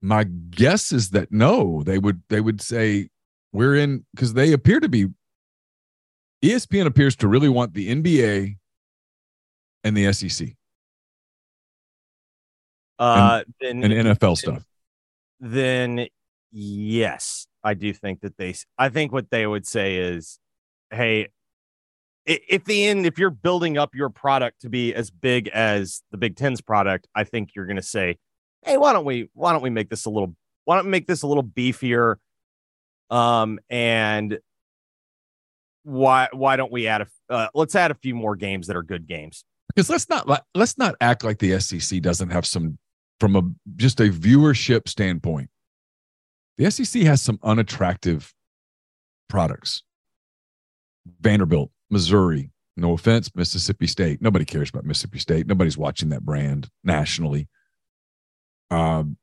My guess is that no, they would they would say we're in because they appear to be ESPN appears to really want the NBA and the SEC Uh, then, and NFL stuff. then yes, I do think that they. I think what they would say is, hey, if the end, if you're building up your product to be as big as the Big Ten's product, I think you're going to say, hey, why don't we, why don't we make this a little, why don't we make this a little beefier, um, and why, why don't we add a, uh, let's add a few more games that are good games. because let's not let's not act like the SEC doesn't have some from a just a viewership standpoint. The SEC has some unattractive products. Vanderbilt, Missouri, no offense, Mississippi State. Nobody cares about Mississippi State. Nobody's watching that brand nationally. Um,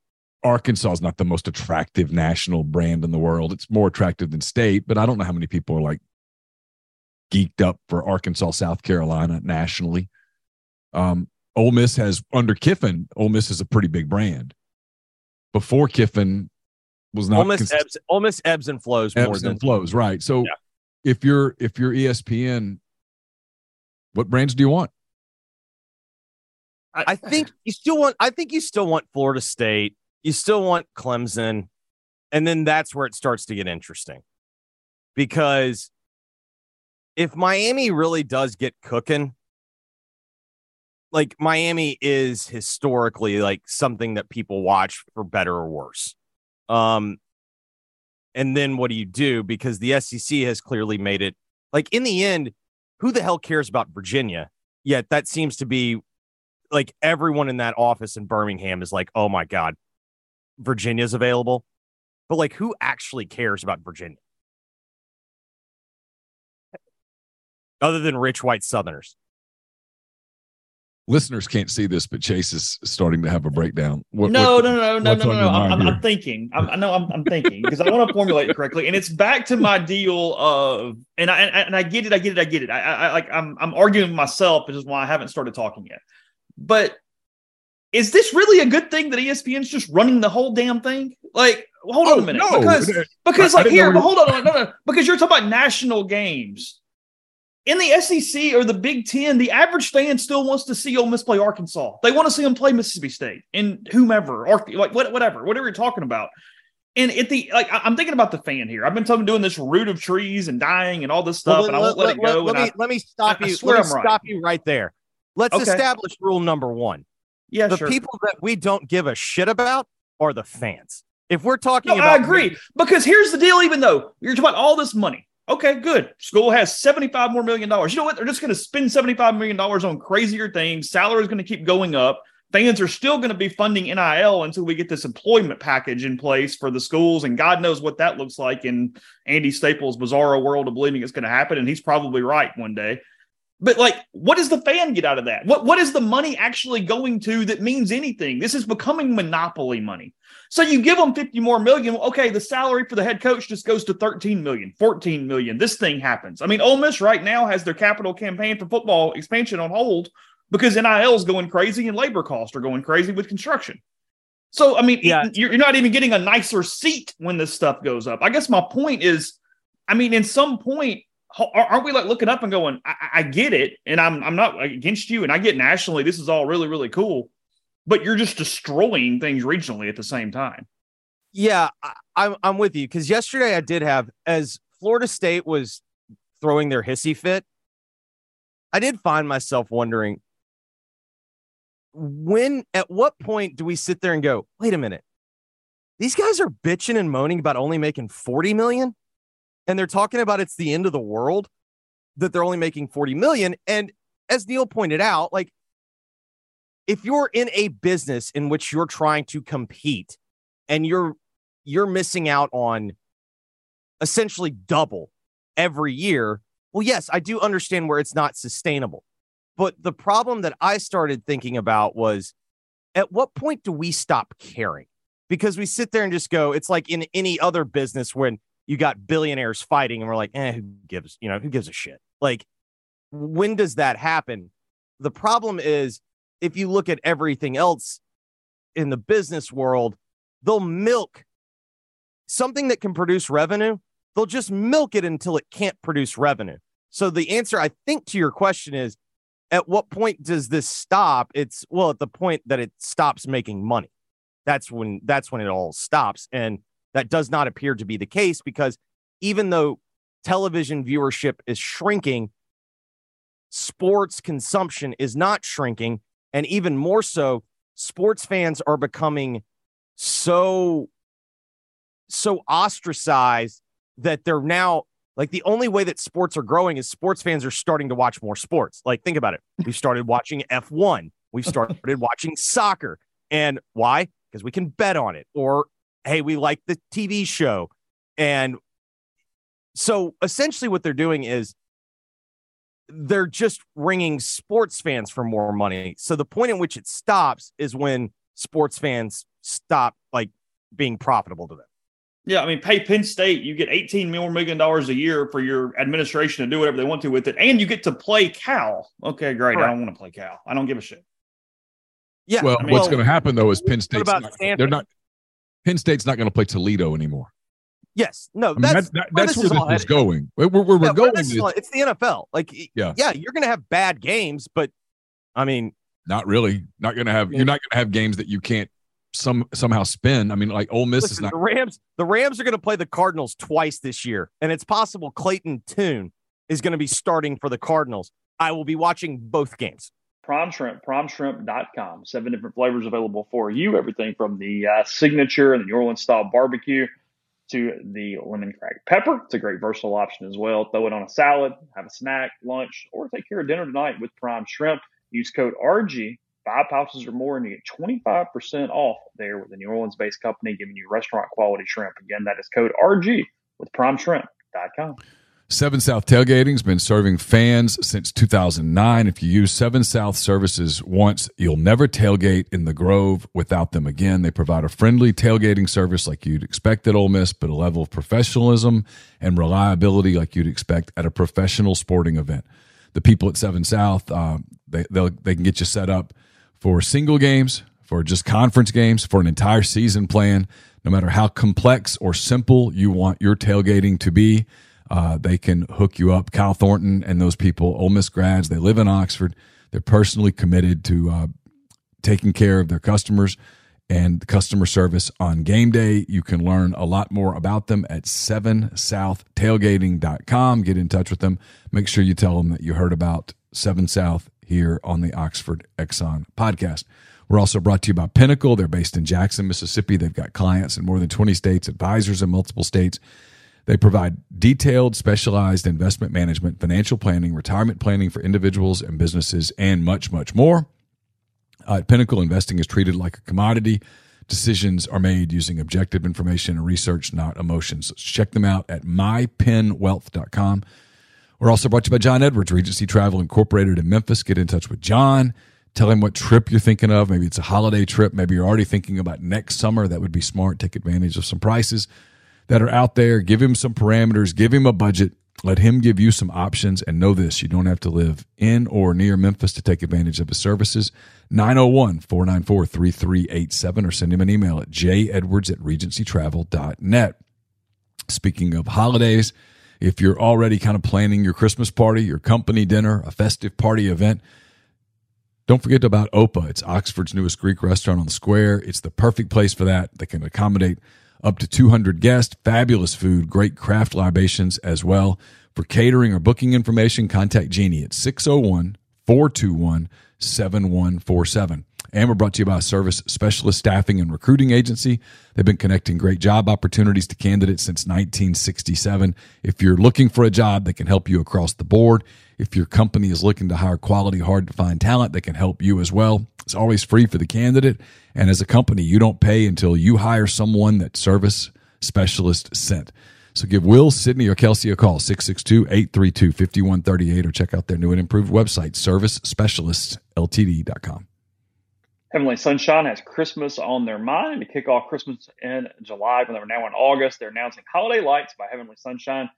Arkansas is not the most attractive national brand in the world. It's more attractive than state, but I don't know how many people are like geeked up for Arkansas, South Carolina nationally. Um, Ole Miss has under Kiffin. Ole Miss is a pretty big brand. Before Kiffin was not Ole Miss, cons- ebbs, Ole Miss ebbs and flows more ebbs than flows, right? So Yeah. If you're if you're ESPN, what brands do you want? I think you still want. I think you still want Florida State. You still want Clemson, and then that's where it starts to get interesting, because if Miami really does get cooking, like Miami is historically like something that people watch for better or worse. Um, and then what do you do? Because the SEC has clearly made it like in the end, who the hell cares about Virginia? Yet that seems to be like everyone in that office in Birmingham is like, oh my God, Virginia's available. But like, who actually cares about Virginia? Other than rich white Southerners. Listeners can't see this, but Chase is starting to have a breakdown. What- no, what- no, no, no, no, no, no. I'm, I'm, thinking. I'm, I know I'm, I'm thinking because I want to formulate it correctly, and it's back to my deal of, and I and, I- I get it, I get it, I get it. I, I, I like I'm I'm arguing with myself, which is why I haven't started talking yet. But is this really a good thing that ESPN's just running the whole damn thing? Like, hold on Oh, a minute, no. because because I like didn't here, but hold on, no, no, because you're talking about national games. In the SEC or the Big Ten, the average fan still wants to see Ole Miss play Arkansas. They want to see them play Mississippi State and whomever, or like whatever, whatever you're talking about. And at the like, I- I'm thinking about the fan here. I've been talking doing this root of trees and dying and all this stuff, Well, and I won't let, it go. Let, me, I, let me stop I- I you. swear Let me I'm right. stop you right there. Let's Okay. establish rule number one. yeah, the sure. people that we don't give a shit about are the fans. If we're talking No, about I agree. Because here's the deal, even though you're talking about all this money. Okay, good. School has 75 more million dollars. You know what? They're just going to spend 75 million dollars on crazier things. Salary is going to keep going up. Fans are still going to be funding NIL until we get this employment package in place for the schools. And God knows what that looks like in Andy Staples' bizarro world of believing it's going to happen. And he's probably right one day. But like, what does the fan get out of that? What what is the money actually going to that means anything? This is becoming monopoly money. So you give them 50 more million. Okay, the salary for the head coach just goes to 13 million, 14 million. This thing happens. I mean, Ole Miss right now has their capital campaign for football expansion on hold because NIL is going crazy and labor costs are going crazy with construction. So, I mean, Yeah. you're, not even getting a nicer seat when this stuff goes up. I guess my point is, I mean, in some point, aren't we like looking up and going, I, I I get it, and I'm I'm not against you, and I get nationally, this is all really really cool, but you're just destroying things regionally at the same time. Yeah, I'm I'm with you because yesterday I did have as Florida State was throwing their hissy fit. I did find myself wondering when at what point do we sit there and go, wait a minute, these guys are bitching and moaning about only making 40 million, and they're talking about it's the end of the world that they're only making 40 million. And as Neal pointed out, like if you're in a business in which you're trying to compete and you're you're missing out on essentially double every year Well, yes, I do understand where it's not sustainable. But the problem that I started thinking about was at what point do we stop caring? Because we sit there and just go, it's like in any other business when you got billionaires fighting and we're like, eh, who gives, you know, who gives a shit? Like, when does that happen? The problem is if you look at everything else in the business world, they'll milk something that can produce revenue. They'll just milk it until it can't produce revenue. So the answer, I think, to your question is at what point does this stop? It's well, at the point that it stops making money. That's when that's when it all stops. And that does not appear to be the case because even though television viewership is shrinking, sports consumption is not shrinking. And even more so, sports fans are becoming so so ostracized that they're now like the only way that sports are growing is sports fans are starting to watch more sports. Like, think about it. We've started watching F1, we've (laughs) started watching soccer. And why? Because we can bet on it. Or, hey, we like the TV show. And so essentially, what they're doing is they're just wringing sports fans for more money. So the point at which it stops is when sports fans stop like being profitable to them. Yeah, I mean, pay Penn State, you get eighteen more million dollars a year for your administration to do whatever they want to with it, and you get to play Cal. Okay, great. Correct. I don't want to play Cal. I don't give a shit. Yeah. Well, I mean, what's going to happen though is Penn State's not, they're not. Penn State's not going to play Toledo anymore. Yes, no, I mean, that's that, that's where this is, is going. Where, where, where yeah, we're going is, it's the NFL. Like, yeah, yeah, you're going to have bad games, but I mean, not really. Not going to have. You're not going to have games that you can't some somehow spin. I mean, like Ole Miss Listen, is not. The Rams. The Rams are going to play the Cardinals twice this year, and it's possible Clayton Tune is going to be starting for the Cardinals. I will be watching both games. Prime Shrimp, primeshrimp.com. Seven different flavors available for you. Everything from the uh, signature and the New Orleans style barbecue to the lemon cracked pepper. It's a great versatile option as well. Throw it on a salad, have a snack, lunch, or take care of dinner tonight with Prime Shrimp. Use code RG, five pouches or more, and you get 25% off there with the New Orleans based company giving you restaurant quality shrimp. Again, that is code RG with primeshrimp.com. Seven South Tailgating's been serving fans since 2009. If you use Seven South services once, you'll never tailgate in the Grove without them again. They provide a friendly tailgating service like you'd expect at Ole Miss, but a level of professionalism and reliability like you'd expect at a professional sporting event. The people at Seven South, uh, they they can get you set up for single games, for just conference games, for an entire season plan. No matter how complex or simple you want your tailgating to be uh, they can hook you up. Kyle Thornton and those people, Ole Miss grads, they live in Oxford. They're personally committed to uh, taking care of their customers and customer service on game day. You can learn a lot more about them at 7southtailgating.com. Get in touch with them. Make sure you tell them that you heard about 7 South here on the Oxford Exxon podcast. We're also brought to you by Pinnacle. They're based in Jackson, Mississippi. They've got clients in more than 20 states, advisors in multiple states. They provide detailed, specialized investment management, financial planning, retirement planning for individuals and businesses, and much, much more. Uh, at Pinnacle, investing is treated like a commodity. Decisions are made using objective information and research, not emotions. check them out at mypinwealth.com. We're also brought to you by John Edwards, Regency Travel Incorporated in Memphis. Get in touch with John. Tell him what trip you're thinking of. Maybe it's a holiday trip. Maybe you're already thinking about next summer. That would be smart. Take advantage of some prices that are out there. Give him some parameters, give him a budget, let him give you some options. And know this you don't have to live in or near Memphis to take advantage of his services. 901 494 3387 or send him an email at jedwards at regencytravel.net. Speaking of holidays, if you're already kind of planning your Christmas party, your company dinner, a festive party event, don't forget about Opa. It's Oxford's newest Greek restaurant on the square. It's the perfect place for that. They can accommodate up to 200 guests, fabulous food, great craft libations as well. For catering or booking information, contact Jeannie at 601 421 7147. And we're brought to you by Service Specialist Staffing and Recruiting Agency. They've been connecting great job opportunities to candidates since 1967. If you're looking for a job, they can help you across the board. If your company is looking to hire quality, hard to find talent, they can help you as well. It's always free for the candidate. And as a company, you don't pay until you hire someone that Service Specialist sent. So give Will, Sydney, or Kelsey a call, 662 832 5138, or check out their new and improved website, servicespecialistltd.com. Heavenly Sunshine has Christmas on their mind to kick off Christmas in July when they're now in August. They're announcing holiday lights by Heavenly Sunshine.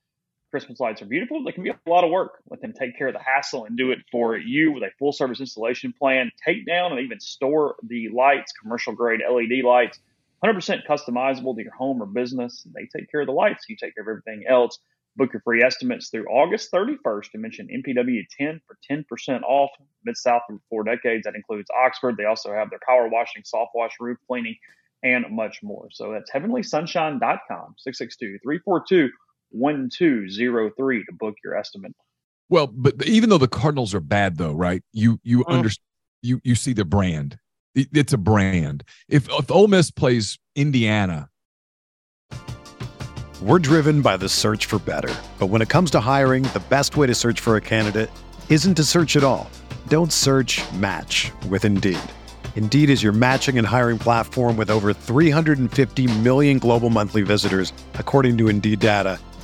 Christmas lights are beautiful. They can be a lot of work. Let them take care of the hassle and do it for you with a full service installation plan. Take down and even store the lights, commercial grade LED lights, 100% customizable to your home or business. They take care of the lights. You take care of everything else. Book your free estimates through August 31st and mention MPW10 for 10% off. Mid South for four decades. That includes Oxford. They also have their power washing, soft wash, roof cleaning, and much more. So that's heavenlysunshine.com, 662 342 1203 to book your estimate. Well, but even though the Cardinals are bad, though, right? You you Mm. understand you you see the brand. It- It's a brand. If if Ole Miss plays Indiana, We're driven by the search for better. But when it comes to hiring, the best way to search for a candidate isn't to search at all. Don't search match with Indeed. Indeed is your matching and hiring platform with over 350 million global monthly visitors, according to Indeed data,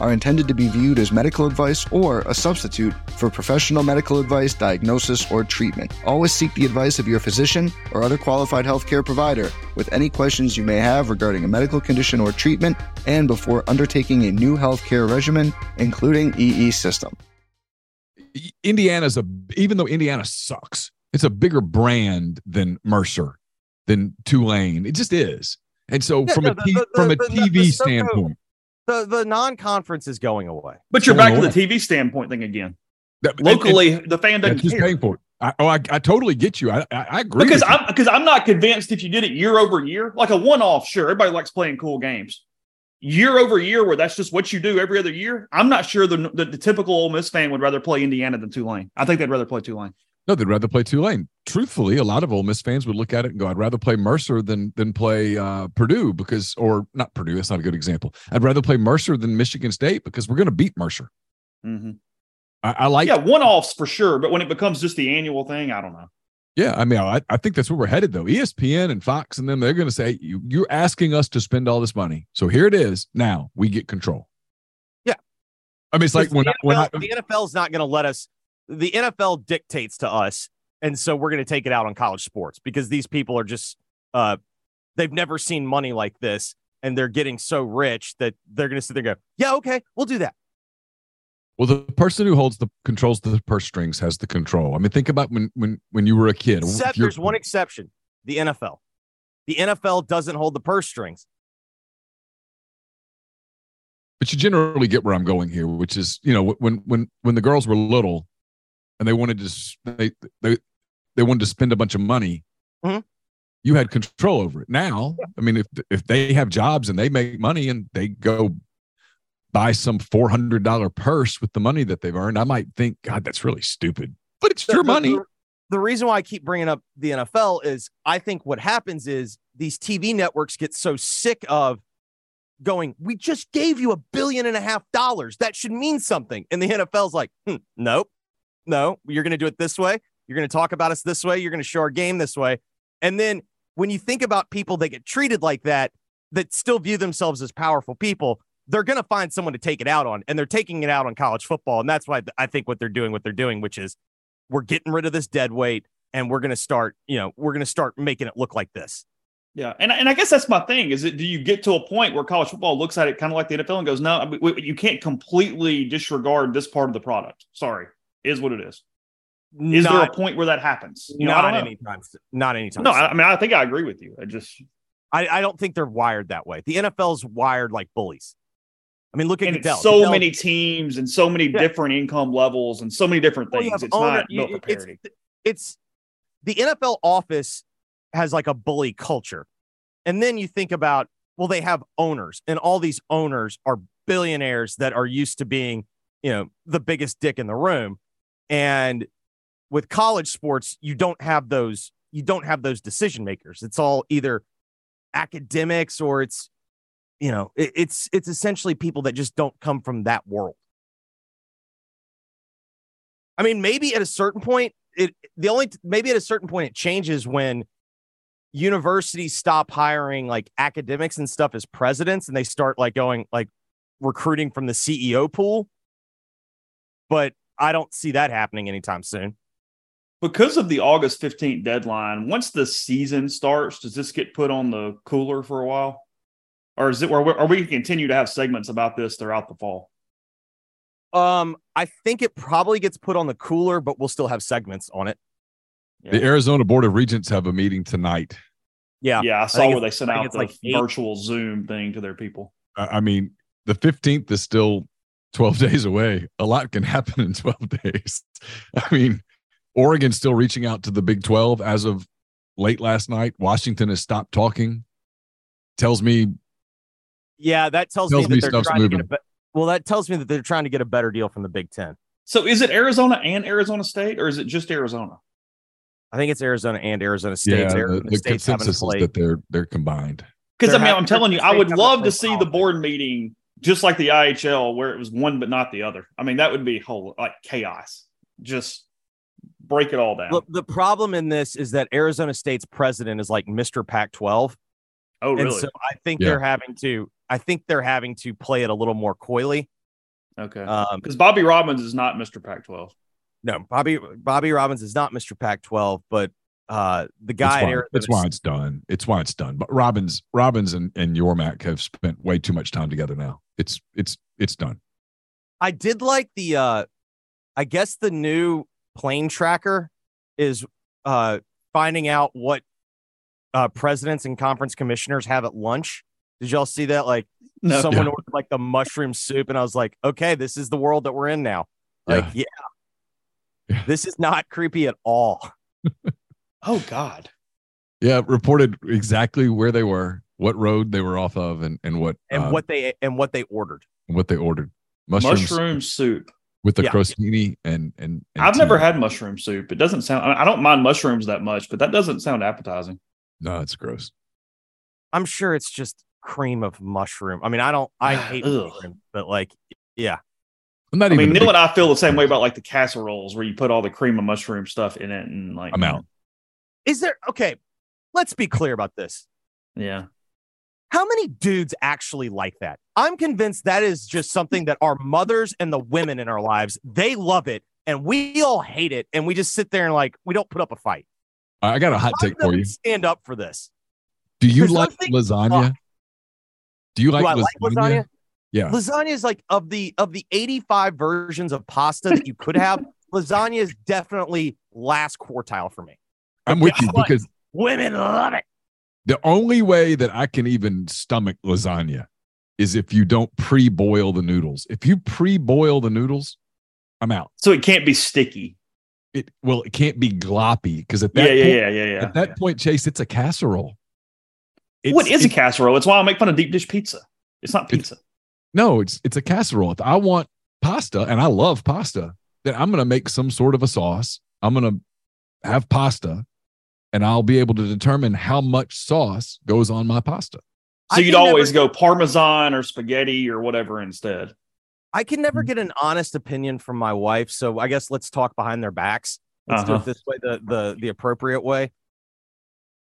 are intended to be viewed as medical advice or a substitute for professional medical advice, diagnosis, or treatment. Always seek the advice of your physician or other qualified healthcare provider with any questions you may have regarding a medical condition or treatment and before undertaking a new healthcare regimen, including EE system. Indiana's a even though Indiana sucks, it's a bigger brand than Mercer, than Tulane. It just is. And so Yeah, from no, a the- the- from a the- the- TV the standpoint, The the non conference is going away. But you're Going back to the TV standpoint thing again. that- and- Locally, the fan and doesn't care. paying for it. I, oh, I, I totally get you. I, I, I agree. Because. I'm because I'm not convinced if you did it year over year, like a one off, sure, everybody likes playing cool games. Year over year, where that's just what you do every other year, I'm not sure the, the, the typical Ole Miss fan would rather play Indiana than Tulane. I think they'd rather play Tulane. No, they'd rather play Tulane. Truthfully, a lot of Ole Miss fans would look at it and go, "I'd rather play Mercer than than play uh, Purdue because, or not Purdue. That's not a good example. I'd rather play Mercer than Michigan State because we're going to beat Mercer. Mm-hmm. I, I like. Yeah, one offs for sure, but when it becomes just the annual thing, I don't know. Yeah, I mean, I, I think that's where we're headed, though. ESPN and Fox and them, they're going to say, you, You're asking us to spend all this money. So here it is. Now we get control. Yeah. I mean, it's like when, the, I, when I, NFL, the NFL's not going to let us. The NFL dictates to us, and so we're going to take it out on college sports because these people are just uh, they've never seen money like this, and they're getting so rich that they're going to sit there and go, "Yeah, okay, we'll do that." well, the person who holds the controls the purse strings has the control. I mean, think about when when when you were a kid. Except there's one exception: the NFL. The NFL doesn't hold the purse strings. but you generally get where I'm going here, which is, you know, when when when the girls were little and they wanted to they they they wanted to spend a bunch of money, Mhm. you had control over it. Now, I mean, if if they have jobs and they make money and they go buy some four hundred dollar purse with the money that they've earned, I might think, God, that's really stupid. But it's The- your money. The, the reason why I keep bringing up the NFL is I think what happens is these TV networks get so sick of going, we just gave you a billion and a half dollars. That should mean something. And the NFL's like, hmm, nope, no, you're going to do it this way. You're going to talk about us this way. You're going to show our game this way. And then when you think about people that get treated like that, that still view themselves as powerful people, they're going to find someone to take it out on. And they're taking it out on college football. And that's why I think what they're doing, what they're doing, which is we're getting rid of this dead weight and we're going to start, you know, we're going to start making it look like this. Yeah, and and I guess that's my thing. Is it do you get to a point where college football looks at it kind of like the NFL and goes, no, you can't completely disregard this part of the product. Sorry, is what it is. Is there a point where that happens? You know, not anytime. Not anytime. No. I, I mean I think I agree with you. I just I, I don't think they're wired that way. The NFL's wired like bullies. I mean, look at Goodell. so Goodell- many teams and so many Yeah. different income levels and so many different things. have It's owner- not you- built for it's, parity. it's the NFL office has like a bully culture. And then you think about, well, they have owners, and all these owners are billionaires that are used to being, you know, the biggest dick in the room. And with college sports, you don't have those, you don't have those decision makers. It's all either academics or it's, you know, it- it's it's essentially people that just don't come from that world. I mean, maybe at a certain point, it the only maybe at a certain point it changes when universities stop hiring like academics and stuff as presidents and they start like going like recruiting from the CEO pool. But I don't see that happening anytime soon. because of the August 15th deadline, once the season starts, does this get put on the cooler for a while? Or is it where we, are we continue to have segments about this throughout the fall? Um, I think it probably gets put on the cooler, but we'll still have segments on it. The Arizona Board of Regents have a meeting tonight. Yeah. Yeah, I saw think where they sent out the like eight. virtual Zoom thing to their people. I I mean, the 15th is still 12 days away. A lot can happen in 12 (laughs) days. I mean, Oregon's still reaching out to the Big 12 as of late last night. Washington has stopped talking. Tells me Yeah, that tells, Tells me me that they're stuff's trying to get a moving. be- well, that tells me that they're trying to get a better deal from the Big Ten. So is it Arizona and Arizona State, or is it just Arizona? I think it's Arizona and Arizona State. yeah, the, Arizona the State's having to consensus is that they're they're combined. Because I mean, I'm telling you, I would love to see the politics. board meeting just like the IHL, where it was one but not the other. I mean, that would be whole like chaos. Just break it all down. Look, the problem in this is that Arizona State's president is like Mr. Pac-12, oh, and really? so I think Yeah. they're having to. I think they're having to play it a little more coyly. okay. Um, Because Bobby Robbins is not Mr. Pac-12. no, Bobby Bobby Robbins is not Mr. Pac-12, but uh, the That's guy at why, Arizona that's why it's done. It's why it's done. But Robbins, Robbins, and and Yormark have spent way too much time together now. It's it's it's done. I did like the uh I guess the new plane tracker is uh finding out what uh presidents and conference commissioners have at lunch. Did y'all see that? Like No. someone Yeah. ordered like the mushroom soup, and I was like, okay, this is the world that we're in now. Like, yeah. Yeah. This is not creepy at all. (laughs) Oh God. Yeah, reported exactly where they were, what road they were off of, and and what And uh, what they and what they ordered. what they ordered. Mushrooms Mushroom soup. with the Yeah. crostini and and, and I've never had mushroom soup. It doesn't sound. I I don't mind mushrooms that much, but that doesn't sound appetizing. No, it's gross. I'm sure it's just cream of mushroom. I mean, I don't I (sighs) hate mushroom, but like, yeah. I'm not I even. mean, Neal big- and I feel the same way about like the casseroles where you put all the cream of mushroom stuff in it, and like I'm out. Is there okay? Let's be clear about this. Yeah. How many dudes actually like that? I'm convinced that is just something that our mothers and the women in our lives, they love it and we all hate it and we just sit there and like we don't put up a fight. I got a hot Why take for you. Stand up for this. Do you There's like nothing- lasagna? Do you like, Do I lasagna? like lasagna? Yeah. Lasagna is like of the of the 85 versions of pasta that you could have, (laughs) lasagna is definitely last quartile for me. I'm with you what? because Women love it. the only way that I can even stomach lasagna is if you don't pre-boil the noodles. If you pre-boil the noodles, I'm out. So it can't be sticky. It well, it can't be gloppy because at that yeah, point, yeah, yeah, yeah. at that point, Chase, it's a casserole. what It's- is a casserole? It's why I make fun of deep dish pizza. It's not It's- pizza. No, it's it's a casserole. If I want pasta and I love pasta, then I'm going to make some sort of a sauce. I'm going to have pasta and I'll be able to determine how much sauce goes on my pasta. So I you'd always never- go parmesan or spaghetti or whatever instead. I can Mm-hmm. never get an honest opinion from my wife, so I guess let's talk behind their backs. Let's do Uh-huh. it this way, the the the appropriate way.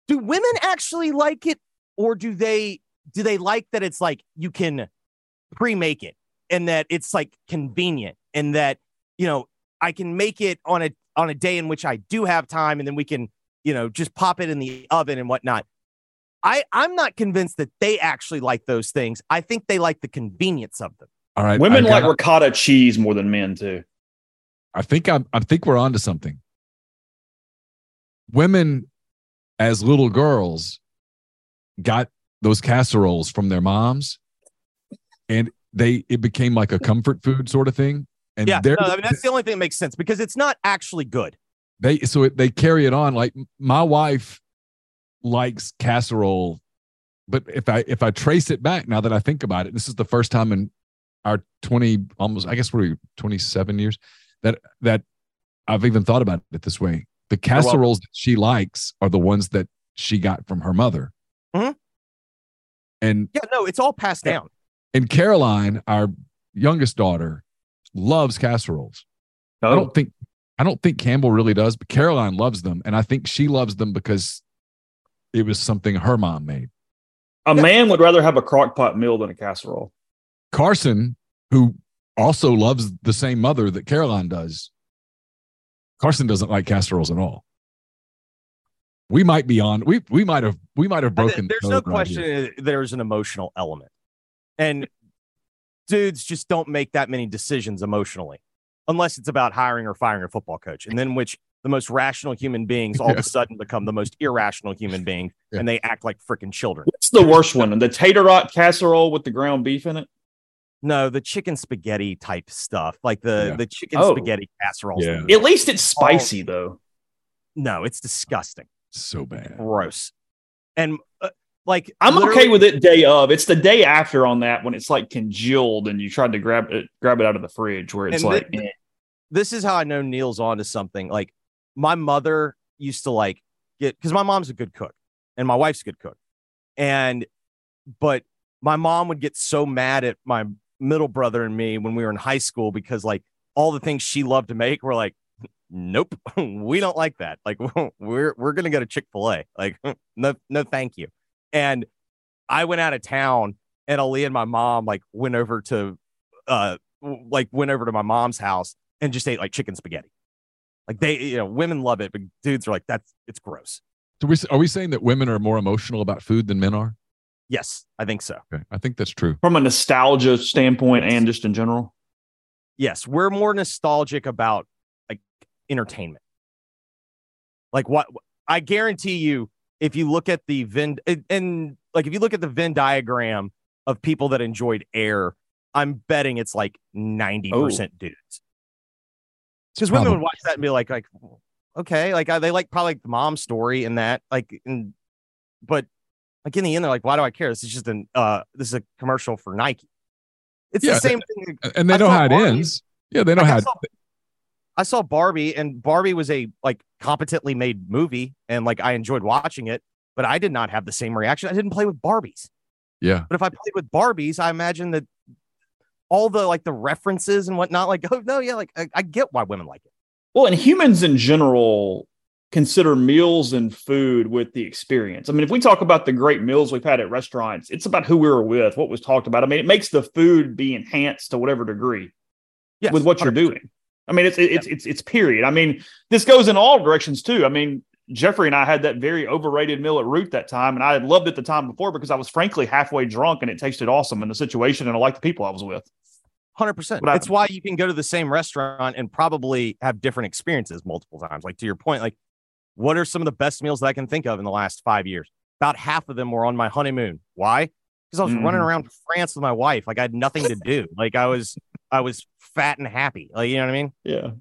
Do women actually like it, or do they do they like that it's like you can pre-make it and that it's like convenient and that you know I can make it on a on a day in which I do have time and then we can you know just pop it in the oven and whatnot. I I'm not convinced that they actually like those things. I think they like the convenience of them. All right. Women I like got- ricotta cheese more than men too. I think I'm, I think we're onto something. Women, as little girls, got those casseroles from their moms, and they it became like a comfort food sort of thing. And Yeah, no, I mean that's the only thing that makes sense because it's not actually good. They so it, they carry it on. Like my wife likes casserole, but if I if I trace it back now that I think about it, this is the first time in our twenty almost I guess we're twenty seven years that that I've even thought about it this way. The casseroles that she likes are the ones that she got from her mother. Mhm. And Yeah, no, it's all passed down. and Caroline, our youngest daughter, loves casseroles. I Oh, don't think I don't think Campbell really does, but Caroline loves them, and I think she loves them because it was something her mom made. a man would rather have a crock pot meal than a casserole. Carson, who also loves the same mother that Caroline does, Carson doesn't like casseroles at all. We might be on. We we might have we might have broken. There's the no code right question there's an emotional element. And dudes just don't make that many decisions emotionally unless it's about hiring or firing a football coach. And then which the most rational human beings all of a sudden become the most irrational human beings Yeah. and they act like freaking children. What's the worst one? The tater tot casserole with the ground beef in it? No, the chicken spaghetti type stuff, like the Yeah. the chicken Oh. spaghetti casserole. Yeah. At least it's spicy though. No, it's disgusting. So bad. Gross. And uh, like I'm okay with it day of. It's the day after on that when it's like congealed and you tried to grab it grab it out of the fridge where it's like thi- eh. this is how I know Neal's on to something. Like my mother used to like get because my mom's a good cook and my wife's a good cook. And but my mom would get so mad at my middle brother and me when we were in high school because like all the things she loved to make were like, nope, (laughs) we don't like that. Like (laughs) we're we're gonna go to Chick-fil-A. Like, (laughs) no, no, thank you. And I went out of town and Ali and my mom like went over to uh like went over to my mom's house and just ate like chicken spaghetti. Like they, you know, women love it, but dudes are like, that's it's gross. So we are we saying that women are more emotional about food than men are? Yes, I think so. Okay, I think that's true. from a nostalgia standpoint and just in general. Yes, we're more nostalgic about like entertainment. Like what I guarantee you, if you look at the Venn and, like if you look at the Venn diagram of people that enjoyed Air, I'm betting it's like 90% dudes. Because women would watch that and be like, like, okay, like uh, they like probably like the mom story and that, like, and but like in the end, they're like, why do I care? This is just an uh, this is a commercial for Nike. It's Yeah, the same thing. And they I know how it ends. Yeah, they know Like, how. I, saw, Barbie, and Barbie was a like competently made movie, and like I enjoyed watching it, but I did not have the same reaction. I didn't play with Barbies, yeah, but if I played with Barbies, I imagine that all the like the references and whatnot, like (laughs) oh no, yeah, like I, I get why women like it. Well, and humans in general consider meals and food with the experience. I mean, if we talk about the great meals we've had at restaurants, it's about who we were with, what was talked about. I mean, it makes the food be enhanced to whatever degree Yes, with what you're doing. I mean, it's it's it's it's period. I mean, this goes in all directions too. I mean, Jeffrey and I had that very overrated meal at Root that time, and I had loved it the time before because I was frankly halfway drunk and it tasted awesome in the situation and I liked the people I was with. Hundred percent. It's why you can go to the same restaurant and probably have different experiences multiple times. Like to your point, like what are some of the best meals that I can think of in the last five years? About half of them were on my honeymoon. Why? Because I was running Mhm. around France with my wife. Like I had nothing to do. Like I was, I was fat and happy. Like you know what I mean? Yeah.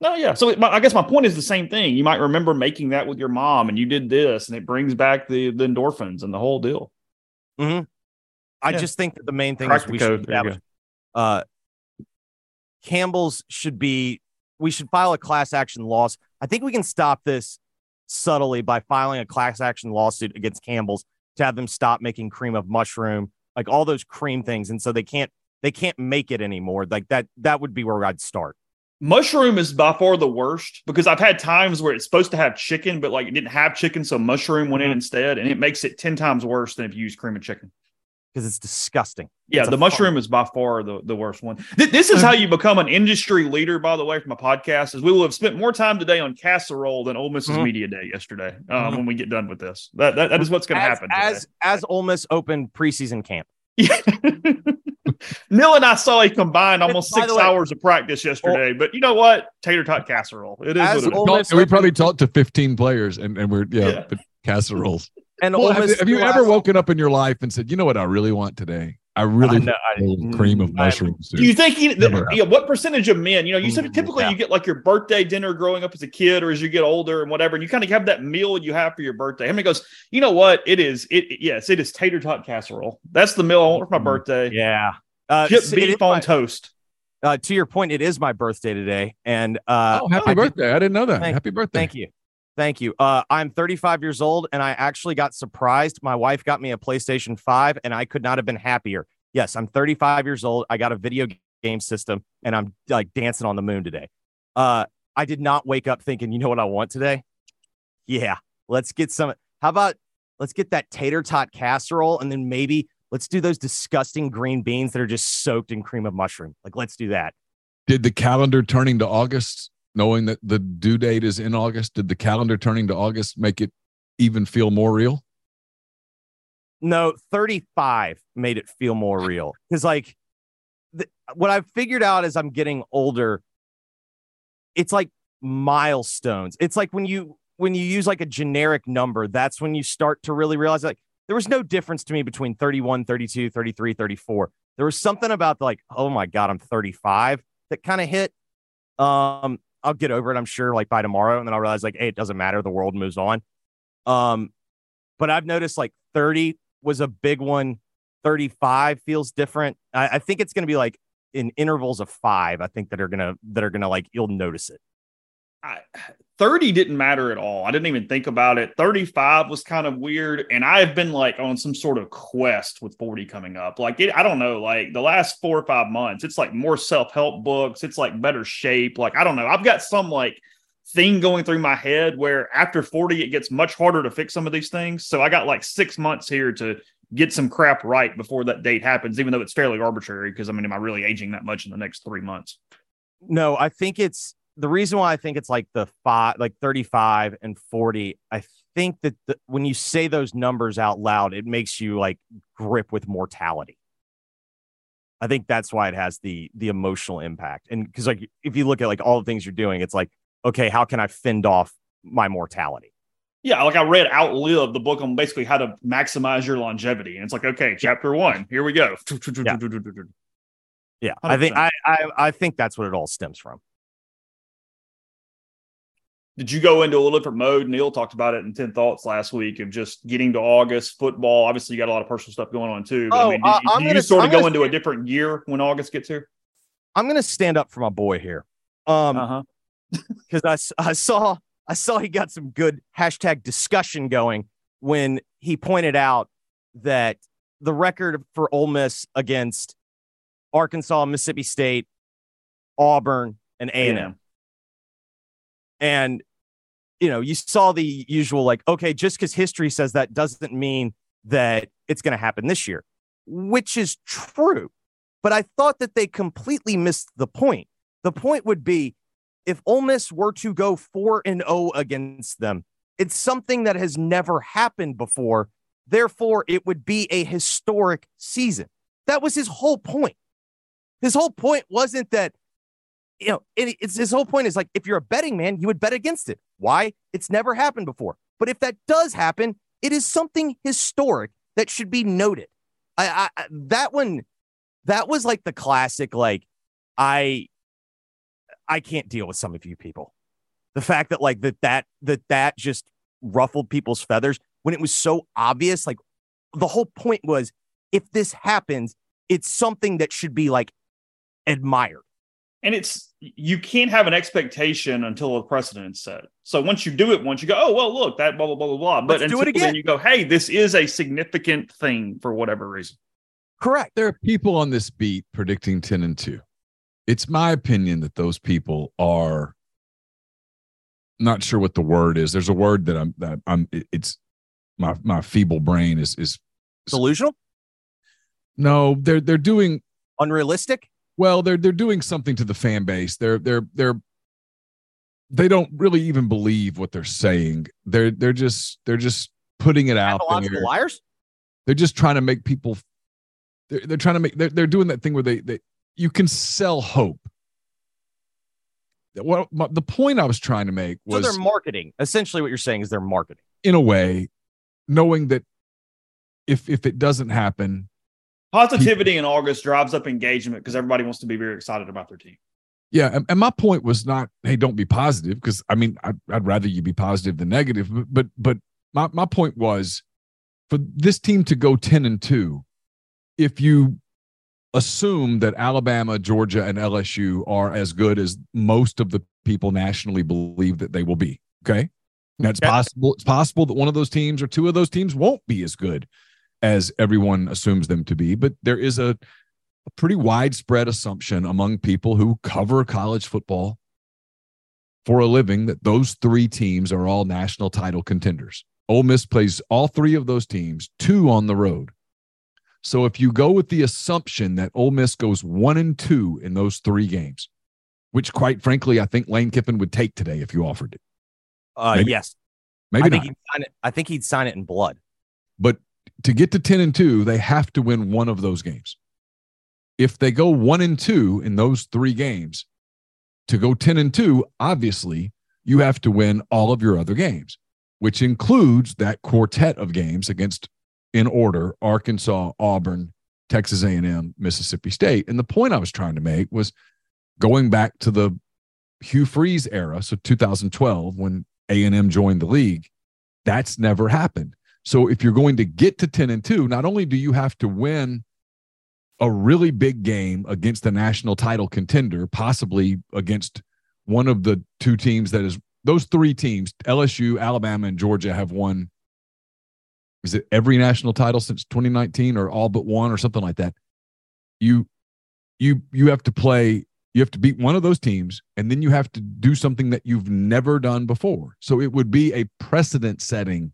No, yeah. So it, my, I guess my point is the same thing. You might remember making that with your mom, and you did this, and it brings back the the endorphins and the whole deal. I Yeah. just think that the main thing Crack is we should establish, uh, Campbell's should be. We should file a class action loss. I think we can stop this subtly by filing a class action lawsuit against Campbell's to have them stop making cream of mushroom, like all those cream things, and so they can't they can't make it anymore. Like that that would be where I'd start. Mushroom is by far the worst because I've had times where it's supposed to have chicken, but like it didn't have chicken, so mushroom went in Mm-hmm. instead, and it makes it ten times worse than if you use cream of chicken. Because it's disgusting. Yeah, It's the mushroom is by far the, the worst one. Th- this is how you become an industry leader, by the way, from a podcast. Is we will have spent more time today on casserole than Ole Miss's Mhm. media day yesterday. Uh, Mhm. When we get done with this, that that, that is what's going to as, happen. as as Ole Miss opened preseason camp. today. (laughs) Neal and I saw a combined almost six way- hours of practice yesterday, but you know what? Tater tot casserole. It is what it is. Miss we probably talked to 15 players and, and we're yeah, Yeah. but casseroles. And Well, Ole have, have you ever woken up in your life and said, you know what I really want today? I really I know, want I- a cream of I- mushrooms. Do you think you, the, yeah, what percentage of men, you know, you said Mm, typically yeah. you get like your birthday dinner growing up as a kid or as you get older and whatever, and you kind of have that meal you have for your birthday. How many goes, you know what? It is, it, it- yes, it is tater tot casserole. That's the meal I want for my Mm, birthday. Yeah. Uh, Chipped so beef on my- toast. uh, to your point, it is my birthday today, and uh, oh, happy I did- birthday. I didn't know that. Thank- happy birthday. Thank you. Thank you. Uh, I'm 35 years old and I actually got surprised. My wife got me a PlayStation 5 and I could not have been happier. Yes, I'm 35 years old. I got a video game system and I'm like dancing on the moon today. Uh, I did not wake up thinking, you know what I want today? Yeah, let's get some. How about let's get that tater tot casserole and then maybe let's do those disgusting green beans that are just soaked in cream of mushroom. Like, let's do that. Did the calendar turning to August, knowing that the due date is in August, did the calendar turning to August make it even feel more real? No, 35 made it feel more real. Because, like, what I've figured out as I'm getting older, it's like milestones. It's like when you when you use like a generic number, that's when you start to really realize like there was no difference to me between 31, 32, 33, 34. There was something about like, oh my God, I'm 35 that kind of hit. Um, I'll get over it, I'm sure, like by tomorrow. And then I'll realize like, hey, it doesn't matter. The world moves on. Um, but I've noticed like 30 was a big one. 35 feels different. I, I think it's gonna be like in intervals of five, I think that are gonna that are gonna like you'll notice it. I, 30 didn't matter at all. I didn't even think about it. 35 was kind of weird. And I've been like on some sort of quest with 40 coming up. Like, it, I don't know, like the last four or five months, it's like more self help books. It's like better shape. Like, I don't know. I've got some like thing going through my head where after 40, it gets much harder to fix some of these things. So I got like six months here to get some crap right before that date happens, even though it's fairly arbitrary. Cause I mean, am I really aging that much in the next three months? No, I think it's the reason why I think it's like the five, like 35 and 40. I think that the, when you say those numbers out loud, it makes you like grip with mortality. I think that's why it has the the emotional impact. And because like if you look at like all the things you're doing, it's like, okay, how can I fend off my mortality? Yeah, like I read Outlive, the book on basically how to maximize your longevity. And it's like, okay, chapter one, here we go. Yeah, (laughs) I think I, I I think that's what it all stems from. Did you go into a little different mode? Neal talked about it in 10 Thoughts last week of just getting to August football. Obviously, you got a lot of personal stuff going on too. But Oh, I mean, do, uh, you- I'm do you gonna- sort of I'm go gonna into a different gear when August gets here? I'm gonna stand up for my boy here. Um, Uh huh. because I, I saw I saw he got some good hashtag discussion going when he pointed out that the record for Ole Miss against Arkansas, Mississippi State, Auburn, and A and M, and you know you saw the usual like okay, just because history says that doesn't mean that it's going to happen this year, which is true. But I thought that they completely missed the point. The point would be if Ole Miss were to go 4 and 0 against them, it's something that has never happened before. Therefore, it would be a historic season. That was his whole point. His whole point wasn't that, you know, it- it's his whole point is like if you're a betting man, you would bet against it. Why? It's never happened before. But if that does happen, it is something historic that should be noted. I, I that one, that was like the classic, like, I I can't deal with some of you people. The fact that like that that that that just ruffled people's feathers when it was so obvious. Like the whole point was if this happens, it's something that should be like admired. And it's you can't have an expectation until a precedent is set. So once you do it once, you go, oh well, look that blah blah blah blah blah. But Let's do until it again. then, you go, hey, this is a significant thing for whatever reason. Correct. There are people on this beat predicting 10 and 2. It's my opinion that those people are not sure what the word is. There's a word that I'm that I'm it's my my feeble brain is is Delusional, no, they're they're doing unrealistic. Well, they're they're doing something to the fan base. They're they're they're they don't really even believe what they're saying. They're they're just they're just putting it out there. liars. they're just trying to make people they're, they're trying to make they're, they're doing that thing where they, they you can sell hope well my, the point i was trying to make was So they're marketing. Essentially, what you're saying is they're marketing. in a way knowing that if if it doesn't happen Positivity in August drives up engagement because everybody wants to be very excited about their team. yeah and, and my point was not hey don't be positive because i mean I'd, I'd rather you be positive than negative but but, but my, my point was for this team to go 10 and 2 if you assume that Alabama, Georgia, and LSU are as good as most of the people nationally believe that they will be. Okay. Now it's Okay. possible, it's possible that one of those teams or two of those teams won't be as good as everyone assumes them to be, but there is a, a pretty widespread assumption among people who cover college football for a living that those three teams are all national title contenders. Ole Miss plays all three of those teams, two on the road. So if you go with the assumption that Ole Miss goes one and two in those three games, which quite frankly, I think Lane Kiffin would take today if you offered it. Uh, Maybe- yes, Maybe I think not. he'd sign it. I think he'd sign it in blood. But to get to 10 and 2, they have to win one of those games. If they go 1 and 2 in those 3 games, to go 10 and 2, obviously, you have to win all of your other games, which includes that quartet of games against in order Arkansas, Auburn, Texas A&M, Mississippi State. And the point I was trying to make was going back to the Hugh Freeze era, so 2012 when A&M joined the league, that's never happened. So if you're going to get to 10 and 2, not only do you have to win a really big game against the national title contender, possibly against one of the two teams that is those three teams, LSU, Alabama, and Georgia have won is it every national title since 2019 or all but one or something like that. You you you have to play you have to beat one of those teams and then you have to do something that you've never done before. So it would be a precedent setting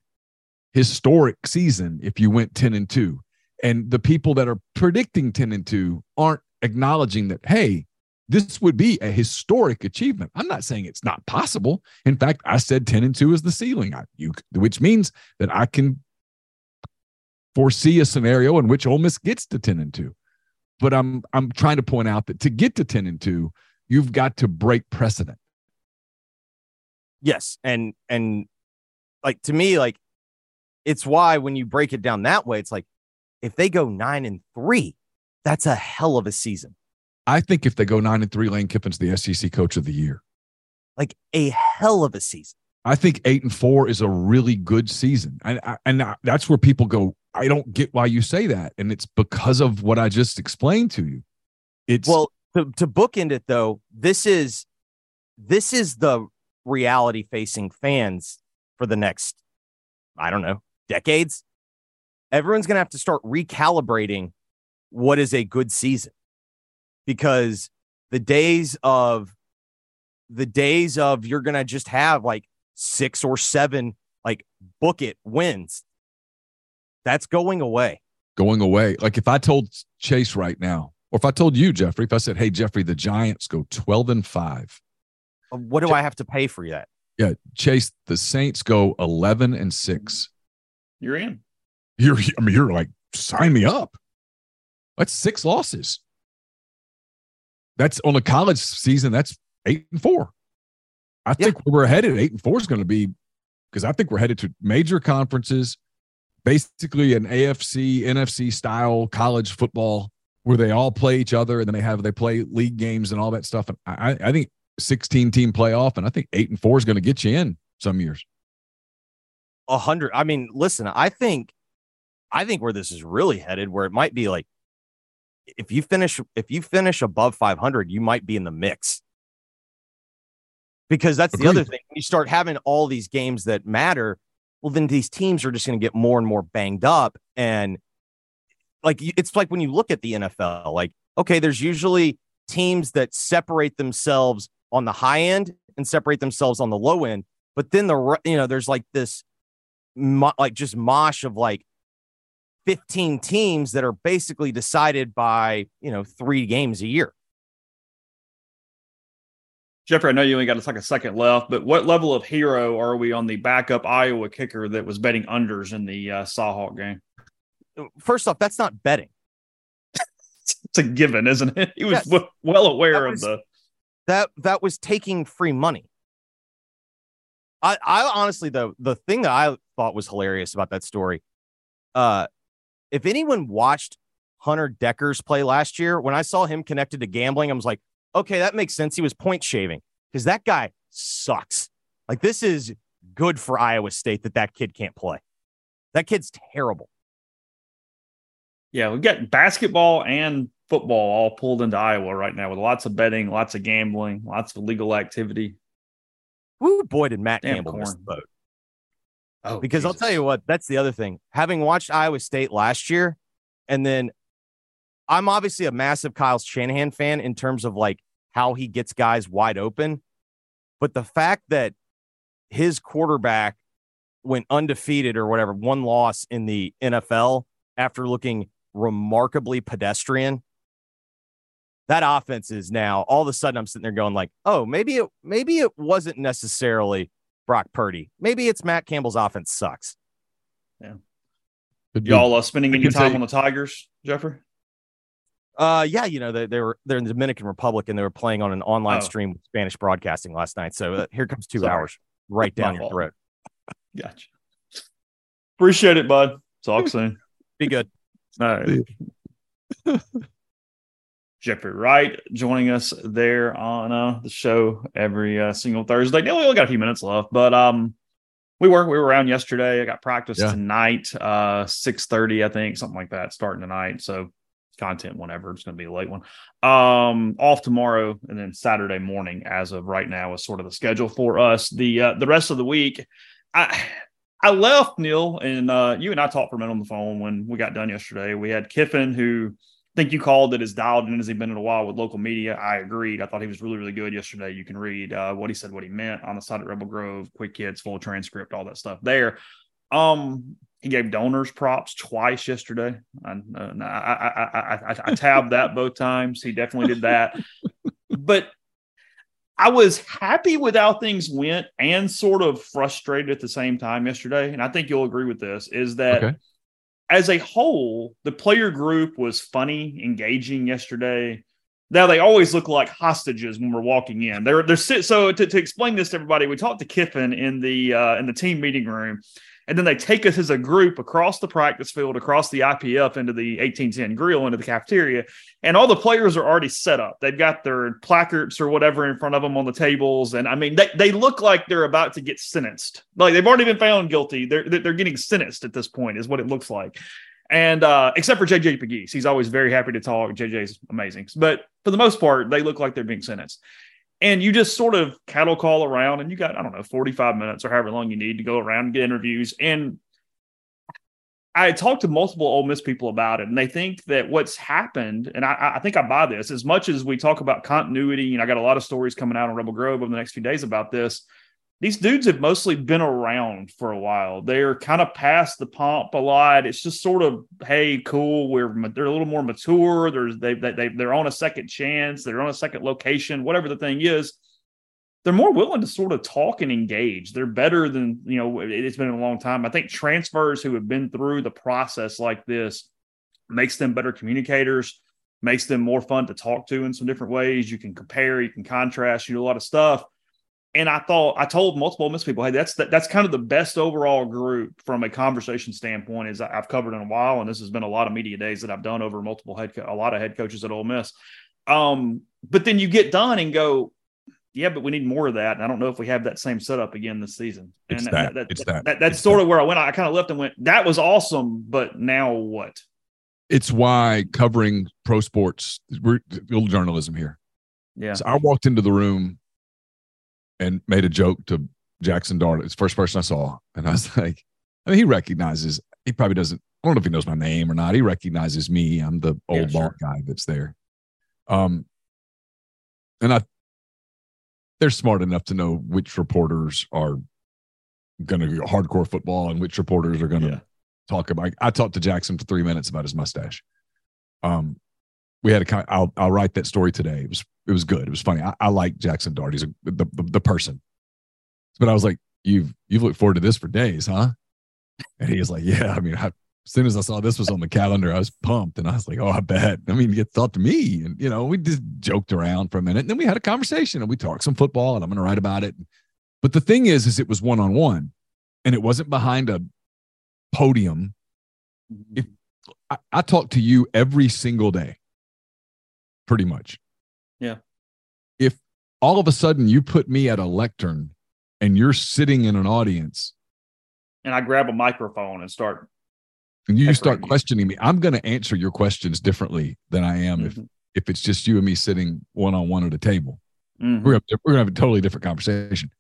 historic season if you went 10 and 2 and the people that are predicting 10 and 2 aren't acknowledging that hey this would be a historic achievement. I'm not saying it's not possible. In fact i said 10 and 2 is the ceiling. I, you, which means that i can foresee a scenario in which Ole Miss gets to 10 and 2 but i'm i'm trying to point out that to get to 10 and 2 you've got to break precedent. Yes, and and like to me, like it's why when you break it down that way, it's like if they go nine and three, that's a hell of a season. i think if they go 9 and 3 lane kiffin's the sec coach of the year Like a hell of a season. I think eight and four is a really good season, and I- and I- that's where people go. I don't get why you say that, and it's because of what I just explained to you. It's Well, to, to bookend it though, this is this is the reality facing fans for the next, I don't know, decades. Everyone's gonna have to start recalibrating what is a good season because the days of the days of you're gonna just have like six or seven like book it wins. That's going away. going away. Like if I told Chase right now, or if I told you, Jeffrey, if I said, "Hey, Jeffrey, the Giants go twelve and 5 What do I have to pay for that? yeah, Chase, the Saints go eleven and six. You're in. You're, I mean, you're like, sign me up. That's six losses. That's on a college season. That's eight and four. I think where we're headed, eight and four is going to be because I think we're headed to major conferences, basically an AFC, NFC style college football where they all play each other and then they have they play league games and all that stuff. And I, I think 16 team playoff, and I think eight and four is going to get you in some years. A hundred. I mean, listen, I think, I think where this is really headed, where it might be like if you finish if you finish above 500, you might be in the mix. Because that's Agreed. the other thing. When you start having all these games that matter, well, then these teams are just going to get more and more banged up. And like it's like when you look at the NFL, like, okay, there's usually teams that separate themselves on the high end and separate themselves on the low end. But then the you know there's like this like just mosh of like 15 teams that are basically decided by you know three games a year. Jeffrey, I know you only got like a second left, but what level of hero are we on the backup Iowa kicker that was betting unders in the uh, Cy-Hawk game? First off, that's not betting. (laughs) it's a given, isn't it? He was yes. w- well aware was, of the that that was taking free money. I, I honestly though the thing that I thought was hilarious about that story, uh, if anyone watched Hunter Dekkers play last year, when I saw him connected to gambling, I was like, okay, that makes sense. He was point shaving because that guy sucks. Like this is good for Iowa State that that kid can't play. That kid's terrible. Yeah, we've got basketball and football all pulled into Iowa right now with lots of betting, lots of gambling, lots of illegal activity. Woo, boy, did Matt Damn Campbell corn. miss the boat. Oh, because Jesus. I'll tell you what, that's the other thing. Having watched Iowa State last year, and then I'm obviously a massive Kyle Shanahan fan in terms of like how he gets guys wide open. But the fact that his quarterback went undefeated or whatever, one loss in the NFL after looking remarkably pedestrian that offense is now all of a sudden I'm sitting there going like, oh, maybe it maybe it wasn't necessarily Brock Purdy. Maybe it's Matt Campbell's offense sucks. Yeah. Y'all uh, spending any time on the Tigers, Jeffrey? Uh, yeah, you know they, they were they're in the Dominican Republic and they were playing on an online oh. stream with Spanish broadcasting last night. So uh, here comes two Sorry. hours right (laughs) down your throat. Gotcha. Appreciate it, bud. Talk (laughs) soon. Be good. All right. Jeffrey Wright joining us there on uh, the show every uh, single Thursday. We only got a few minutes left, but um, we were we were around yesterday. I got practice yeah. tonight, uh, six thirty, I think, something like that, starting tonight. So content whenever it's going to be a late one. Um, off tomorrow and then Saturday morning, as of right now, is sort of the schedule for us. The uh, the rest of the week, I. I left Neal and uh, you and I talked for a minute on the phone when we got done yesterday. We had Kiffin who think you called it as dialed in as he's been in a while with local media. I agreed. I thought he was really, really good yesterday. You can read uh, what he said, what he meant on the side of Rebel Grove, quick kids, full transcript, all that stuff there. Um, he gave donors props twice yesterday. I, uh, I, I, I, I tabbed that (laughs) both times. He definitely did that. but I was happy with how things went and sort of frustrated at the same time yesterday. And I think you'll agree with this is that. Okay as a whole, the player group was funny, engaging yesterday. Now they always look like hostages when we're walking in. They're they're so to, to explain this to everybody, we talked to Kiffin in the uh, in the team meeting room, and then they take us as a group across the practice field, across the IPF into the 1810 grill, into the cafeteria. And all the players are already set up. They've got their placards or whatever in front of them on the tables. And I mean, they, they look like they're about to get sentenced. Like they've already been found guilty. They're, they're getting sentenced at this point, is what it looks like. And uh, except for JJ Pegues, he's always very happy to talk. JJ's amazing. But for the most part, they look like they're being sentenced and you just sort of cattle call around and you got i don't know 45 minutes or however long you need to go around and get interviews. And i talked to multiple Ole Miss people about it and they think that what's happened and I, I think i buy this as much as we talk about continuity and i got a lot of stories coming out on rebel grove over the next few days about this these dudes have mostly been around for a while. They're kind of past the pomp a lot. It's just sort of, hey, cool. We're they're a little more mature. There's they they they're on a second chance. They're on a second location. Whatever the thing is, they're more willing to sort of talk and engage. They're better than you know. It's been a long time. I think transfers who have been through the process like this makes them better communicators. Makes them more fun to talk to in some different ways. You can compare, you can contrast, you do a lot of stuff and I thought I told multiple Miss people, hey, that's the, that's kind of the best overall group from a conversation standpoint is I've covered in a while, and this has been a lot of media days that I've done over multiple head co- a lot of head coaches at Ole Miss. Um, but then you get done and go, yeah, but we need more of that. And I don't know if we have that same setup again this season. It's and that. It's that. that that's It's sort that. of where I went. I kind of left and went, that was awesome, but now what? It's why covering pro sports, we're little journalism here. Yeah. So I walked into the room and made a joke to Jackson Dart. It's the first person I saw. And I was (laughs) like, I mean, he recognizes, he probably doesn't, I don't know if he knows my name or not. He recognizes me. I'm the Yeah, old sure. bald guy that's there. Um, and I, they're smart enough to know which reporters are going to hardcore football and which reporters are going to Yeah. talk about. I talked to Jackson for three minutes about his mustache. Um, we had a kind. I'll I'll write that story today. It was it was good. It was funny. I, I like Jackson Dart. He's a, the, the the person. But I was like, you've you've looked forward to this for days, huh? And he was like, yeah. I mean, I, as soon as I saw this was on the calendar, I was pumped, and I was like, oh, I bet. I mean, you thought to me, and you know, we just joked around for a minute, and then we had a conversation, and we talked some football, and I'm going to write about it. But the thing is, is it was one on one, and it wasn't behind a podium. Mm-hmm. If I, I talk to you every single day, pretty much. Yeah. If all of a sudden you put me at a lectern and you're sitting in an audience And I grab a microphone and start. and you start you. questioning me, I'm going to answer your questions differently than I am if Mhm. if it's just you and me sitting one on one at a table. Mhm. We're we're gonna have a totally different conversation.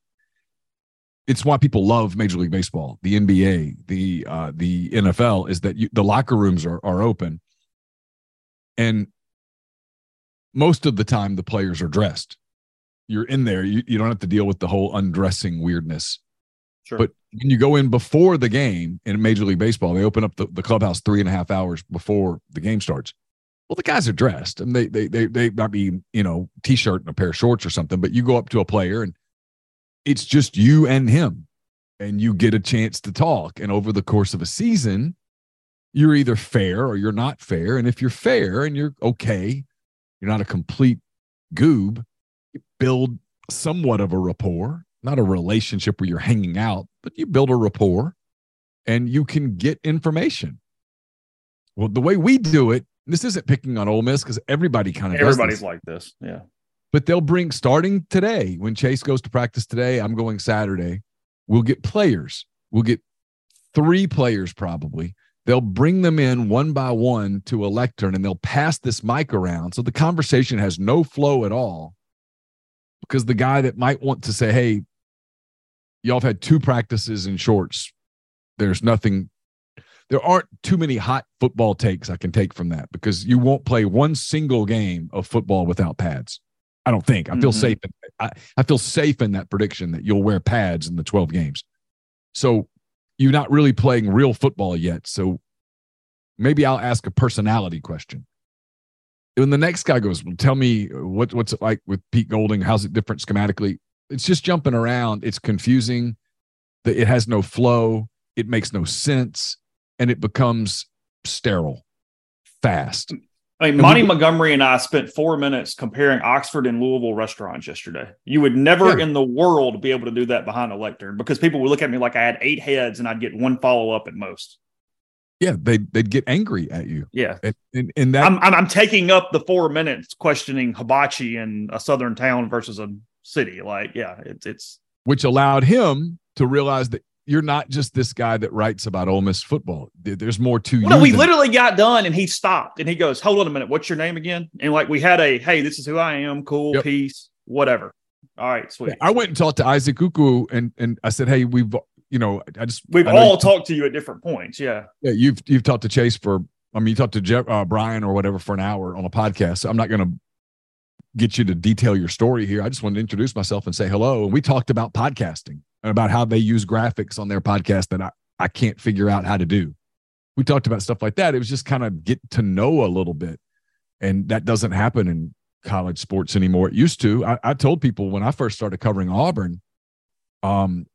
It's why people love Major League Baseball, the NBA, the uh, the NFL. Is that you, the locker rooms are are open, and most of the time the players are dressed. You're in there. You, you don't have to deal with the whole undressing weirdness. Sure. But when you go in before the game in Major League Baseball, they open up the, the clubhouse three and a half hours before the game starts. Well, the guys are dressed and they they they they might be, you know, t-shirt and a pair of shorts or something, but you go up to a player and it's just you and him. And you get a chance to talk. And over the course of a season, you're either fair or you're not fair. And if you're fair and you're okay, you're not a complete goob, you build somewhat of a rapport, not a relationship where you're hanging out, but you build a rapport and you can get information. Well, the way we do it, this isn't picking on Ole Miss because everybody kind of Everybody's like this. Yeah. but they'll bring starting today when Chase goes to practice today. I'm going Saturday. We'll get players. We'll get three players probably. They'll bring them in one by one to a lectern and they'll pass this mic around. So the conversation has no flow at all because the guy that might want to say, Hey, y'all have had two practices in shorts. There's nothing, there aren't too many hot football takes I can take from that because you won't play one single game of football without pads. I don't think. I feel Mhm. safe. In, I, I feel safe in that prediction that you'll wear pads in the 12 games. So you're not really playing real football yet. So maybe I'll ask a personality question. When the next guy goes, well, tell me what, what's it like with Pete Golding? How's it different schematically? It's just jumping around. It's confusing. The- It has no flow. It makes no sense. And it becomes sterile fast. I mean, Monty we- Montgomery and I spent four minutes comparing Oxford and Louisville restaurants yesterday. You would never Yeah. in the world be able to do that behind a lectern because people would look at me like I had eight heads and I'd get one follow up at most. Yeah, they'd, they'd get angry at you. Yeah. And, and, and that I'm, I'm, I'm taking up the four minutes questioning hibachi in a southern town versus a city. Like, yeah, it's, it's, which allowed him to realize that you're not just this guy that writes about Ole Miss football. There's more to you. No, we literally got done and he stopped and he goes, Hold on a minute. What's your name again? And like we had a, Hey, this is who I am. Cool. Yep. Peace. Whatever. All right. Sweet. I went and talked to Isaac Ukwu and and I said, hey, we've you know, I just We've I all talked to you at different points. Yeah. Yeah, you've you've talked to Chase for. I mean, you talked to Jeff, uh, Brian or whatever for an hour on a podcast. So I'm not going to get you to detail your story here. I just wanted to introduce myself and say hello. And we talked about podcasting about how they use graphics on their podcast that I I can't figure out how to do. We talked about stuff like that. It was just kind of get to know a little bit, and that doesn't happen in college sports anymore. It used to. I, I told people when I first started covering Auburn, um,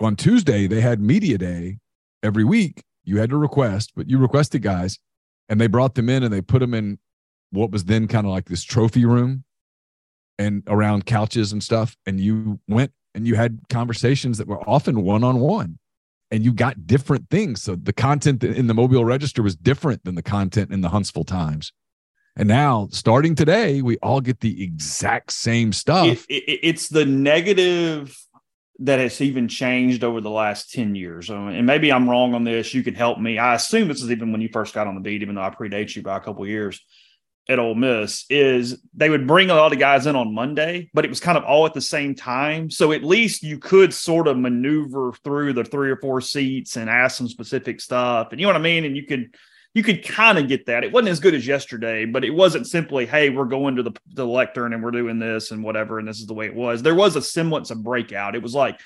on Tuesday they had media day every week. You had to request, but you requested guys, and they brought them in and they put them in what was then kind of like this trophy room and around couches and stuff. And you went and you had conversations that were often one on one, and you got different things. So the content in the Mobile Register was different than the content in the Huntsville Times. And now, starting today, we all get the exact same stuff. It, it, it's the negative that has even changed over the last 10 years. And maybe I'm wrong on this. You can help me. I assume this is even when you first got on the beat, even though I predate you by a couple years at Ole Miss, is they would bring a lot of guys in on Monday, but it was kind of all at the same time. So at least you could sort of maneuver through the three or four seats and ask some specific stuff. And you know what I mean? And you could you could kind of get that. It wasn't as good as yesterday, but it wasn't simply, hey, we're going to the, the lectern and we're doing this and whatever, and this is the way it was. There was a semblance of breakout. It was like,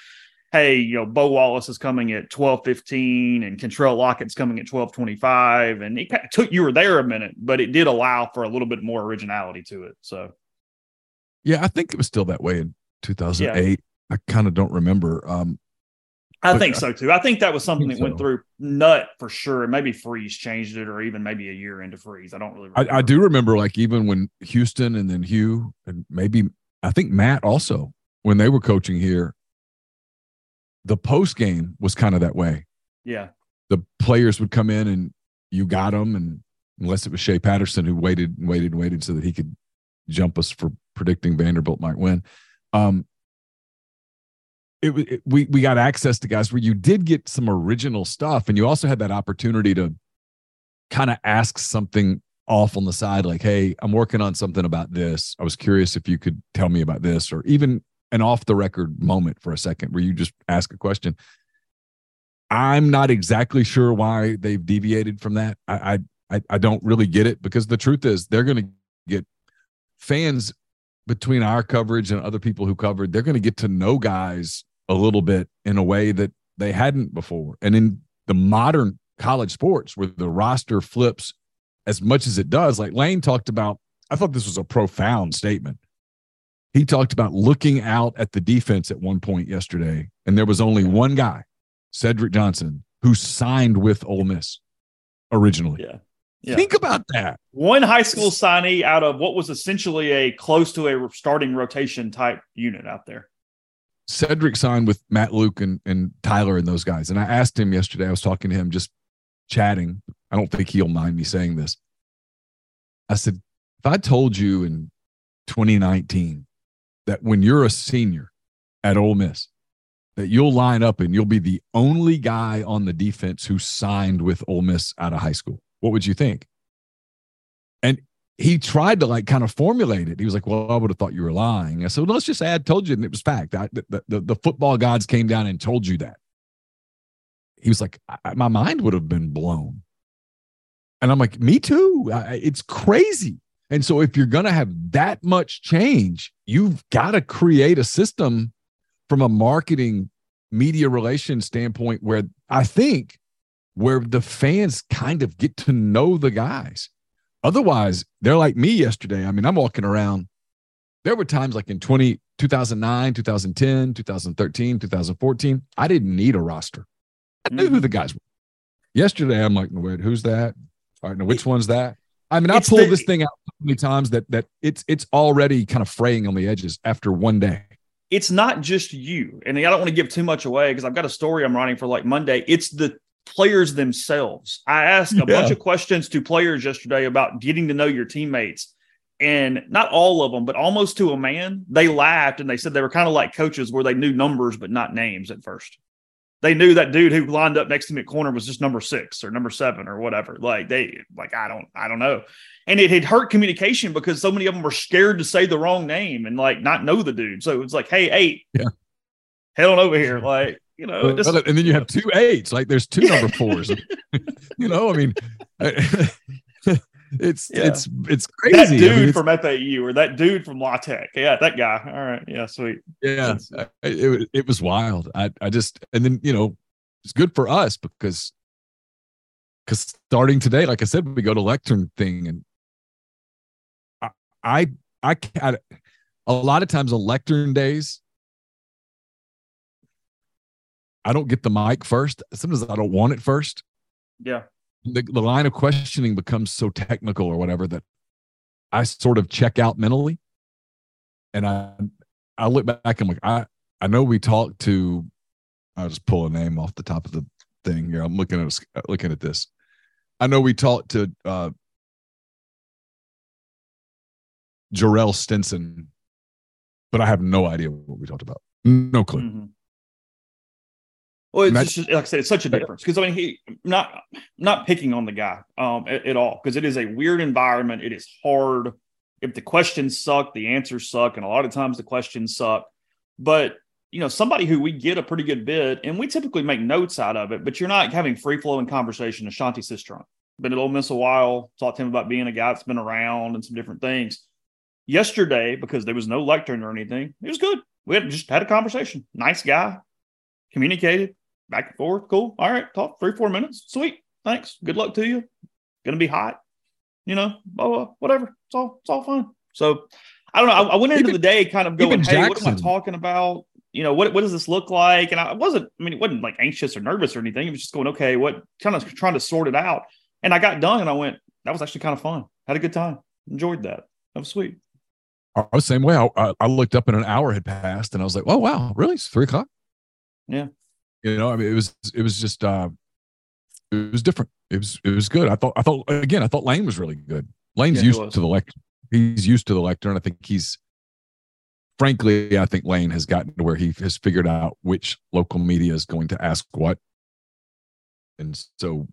hey, you know, Bo Wallace is coming at 12:15 and Kentrell Lockett's coming at 12:25. And it took you were there a minute, but it did allow for a little bit more originality to it. So yeah, I think it was still that way in 2008. Yeah. I kind of don't remember. Um, I think so too. I think that was something that so. went through Nutt for sure. And maybe Freeze changed it, or even maybe a year into Freeze. I don't really. I, I, do remember, like even when Houston and then Hugh and maybe I think Matt also when they were coaching here, the post game was kind of that way. Yeah, the players would come in and you got them, and unless it was Shea Patterson who waited and waited and waited so that he could jump us for predicting Vanderbilt might win. Um, it, it, we we got access to guys where you did get some original stuff, and you also had that opportunity to kind of ask something off on the side, like, "Hey, I'm working on something about this. I was curious if you could tell me about this," or even an off the record moment for a second where you just ask a question. I'm not exactly sure why they've deviated from that. I I I don't really get it because the truth is they're going to get fans between our coverage and other people who covered. They're going to get to know guys a little bit in a way that they hadn't before. And in the modern college sports where the roster flips as much as it does, like Lane talked about, I thought this was a profound statement. He talked about looking out at the defense at one point yesterday, and there was only one guy, Cedric Johnson, who signed with Ole Miss originally. Yeah. Yeah. Think about that. One high school signee out of what was essentially a close to a starting rotation type unit out there. Cedric signed with Matt Luke and, and Tyler and those guys. And I asked him yesterday, I was talking to him just chatting. I don't think he'll mind me saying this. I said, if I told you in 2019 that when you're a senior at Ole Miss, that you'll line up and you'll be the only guy on the defense who signed with Ole Miss out of high school, what would you think? And he tried to like kind of formulate it. He was like, "Well, I would have thought you were lying." I said, well, "Let's just I told you, and it was fact. I, the, the, the football gods came down and told you that." He was like, "My mind would have been blown," and I'm like, "Me too. I, it's crazy." And so, if you're gonna have that much change, you've got to create a system from a marketing media relations standpoint where I think where the fans kind of get to know the guys Otherwise, they're like me yesterday. I mean, I'm walking around. There were times like in 20, 2009, 2010, 2013, 2014, I didn't need a roster. I knew who mm-hmm. the guys were. Yesterday, I'm like, wait, who's that? All right, now which one's that? I mean, I pulled the, this thing out so many times that that it's it's already kind of fraying on the edges after one day. It's not just you, and I don't want to give too much away because I've got a story I'm writing for like Monday. It's the players themselves. I asked a yeah. bunch of questions to players yesterday about getting to know your teammates. And not all of them, but almost to a man, they laughed and they said they were kind of like coaches where they knew numbers but not names at first. They knew that dude who lined up next to me at corner was just number six or number seven or whatever. Like they, like I don't, I don't know. And it had hurt communication because so many of them were scared to say the wrong name and like not know the dude. So it was like, hey, eight, yeah, head on over here. Like you know, just, and then you have two eights. Like there's two number fours. (laughs) (laughs) you know, I mean, (laughs) it's yeah. it's it's crazy. That dude I mean, from FAU or that dude from La Tech. Yeah, that guy. All right. Yeah, sweet. Yeah, it it was wild. I I just and then you know it's good for us because because starting today, like I said, we go to lectern thing and I I I, I a lot of times on lectern days I don't get the mic first. Sometimes I don't want it first. Yeah. The, the line of questioning becomes so technical or whatever that I sort of check out mentally. And I I look back and like I I know we talked to I'll just pull a name off the top of the thing here. I'm looking at looking at this. I know we talked to uh Jarrell Stinson, but I have no idea what we talked about. No clue. Mm-hmm. Well, it's Matt- just like I said, it's such a difference because I mean, he not not picking on the guy um, at, at all because it is a weird environment. It is hard. If the questions suck, the answers suck, and a lot of times the questions suck. But you know, somebody who we get a pretty good bit, and we typically make notes out of it. But you're not having free flowing conversation. Ashanti Cistrunk been at Ole Miss a while. Talked to him about being a guy that's been around and some different things. Yesterday, because there was no lectern or anything, it was good. We had just had a conversation. Nice guy, communicated back and forth. Cool. All right. Talk three, four minutes. Sweet. Thanks. Good luck to you. Gonna be hot. You know, blah, blah, whatever. It's all it's all fine. So I don't know. I, I went into Even- the day kind of going, hey, what am I talking about? You know, what what does this look like? And I wasn't, I mean, it wasn't like anxious or nervous or anything. It was just going, okay, what kind of trying to sort it out. And I got done and I went, that was actually kind of fun. Had a good time. Enjoyed that. That was sweet. I was the same way. I, I, I looked up and an hour had passed, and I was like, "Oh wow, really? It's three o'clock." Yeah. You know, I mean, it was it was just uh, it was different. It was it was good. I thought I thought again. I thought Lane was really good. Lane's Yeah, used to the lecture. He's used to the lecture, and I think he's. Frankly, I think Lane has gotten to where he has figured out which local media is going to ask what, and so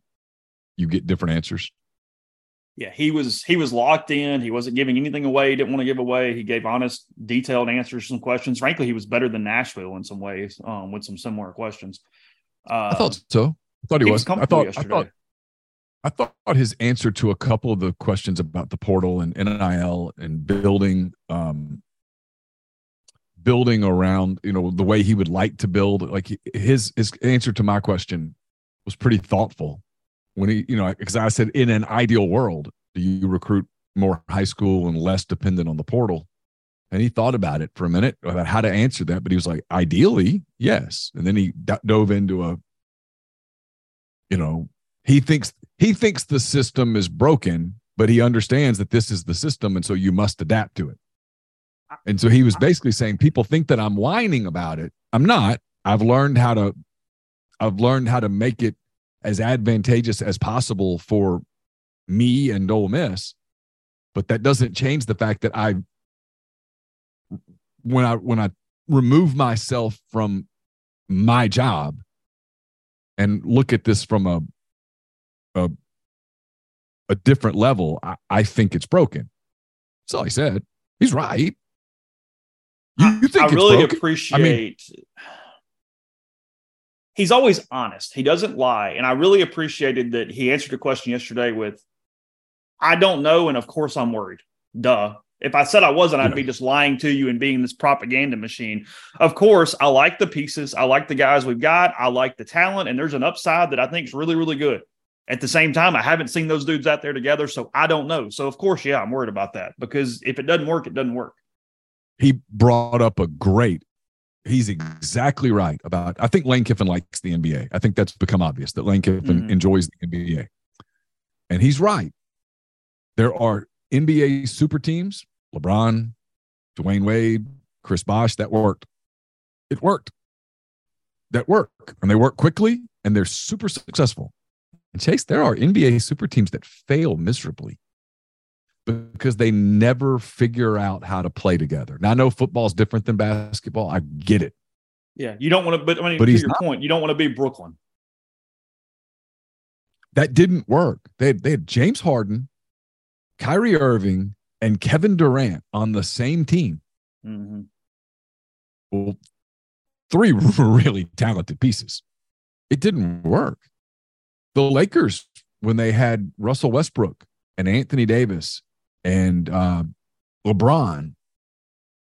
you get different answers. Yeah, he was he was locked in. He wasn't giving anything away. He didn't want to give away. He gave honest, detailed answers to some questions. Frankly, he was better than Nashville in some ways, um, with some similar questions. Uh, I thought so. I thought he, he was. was I thought. I thought. I thought his answer to a couple of the questions about the portal and NIL and building, um, building around, you know, the way he would like to build, like his his answer to my question was pretty thoughtful. When he, you know, because I said, in an ideal world, do you recruit more high school and less dependent on the portal? And he thought about it for a minute about how to answer that, but he was like, ideally, yes. And then he d- dove into a, you know, he thinks he thinks the system is broken, but he understands that this is the system, and so you must adapt to it. And so he was basically saying, people think that I'm whining about it. I'm not. I've learned how to, I've learned how to make it as advantageous as possible for me and Ole Miss, but that doesn't change the fact that I, when I when I remove myself from my job and look at this from a a, a different level, I, I think it's broken. That's all he said. He's right. You, you think I really broken? appreciate. He's always honest. He doesn't lie, and I really appreciated that he answered a question yesterday with, "I don't know," and of course I'm worried. Duh. If I said I wasn't, I'd be just lying to you and being this propaganda machine. Of course, I like the pieces. I like the guys we've got. I like the talent, and there's an upside that I think is really, really good. At the same time, I haven't seen those dudes out there together, so I don't know. So of course, yeah, I'm worried about that because if it doesn't work, it doesn't work. he brought up a great he's exactly right about i think lane kiffin likes the nba i think that's become obvious that lane kiffin Mhm. enjoys the nba and he's right. There are nba super teams lebron dwyane wade chris bosh that worked. It worked. That work. And they work quickly and they're super successful. And chase there are nba super teams that fail miserably because they never figure out how to play together. Now I know football is different than basketball. I get it. Yeah, you don't want to, but I mean, But to your not. point, you don't want to be Brooklyn. That didn't work. They had, they had James Harden, Kyrie Irving, and Kevin Durant on the same team. Mm-hmm. Well, three (laughs) really talented pieces. It didn't work. The Lakers, when they had Russell Westbrook and Anthony Davis and uh, LeBron,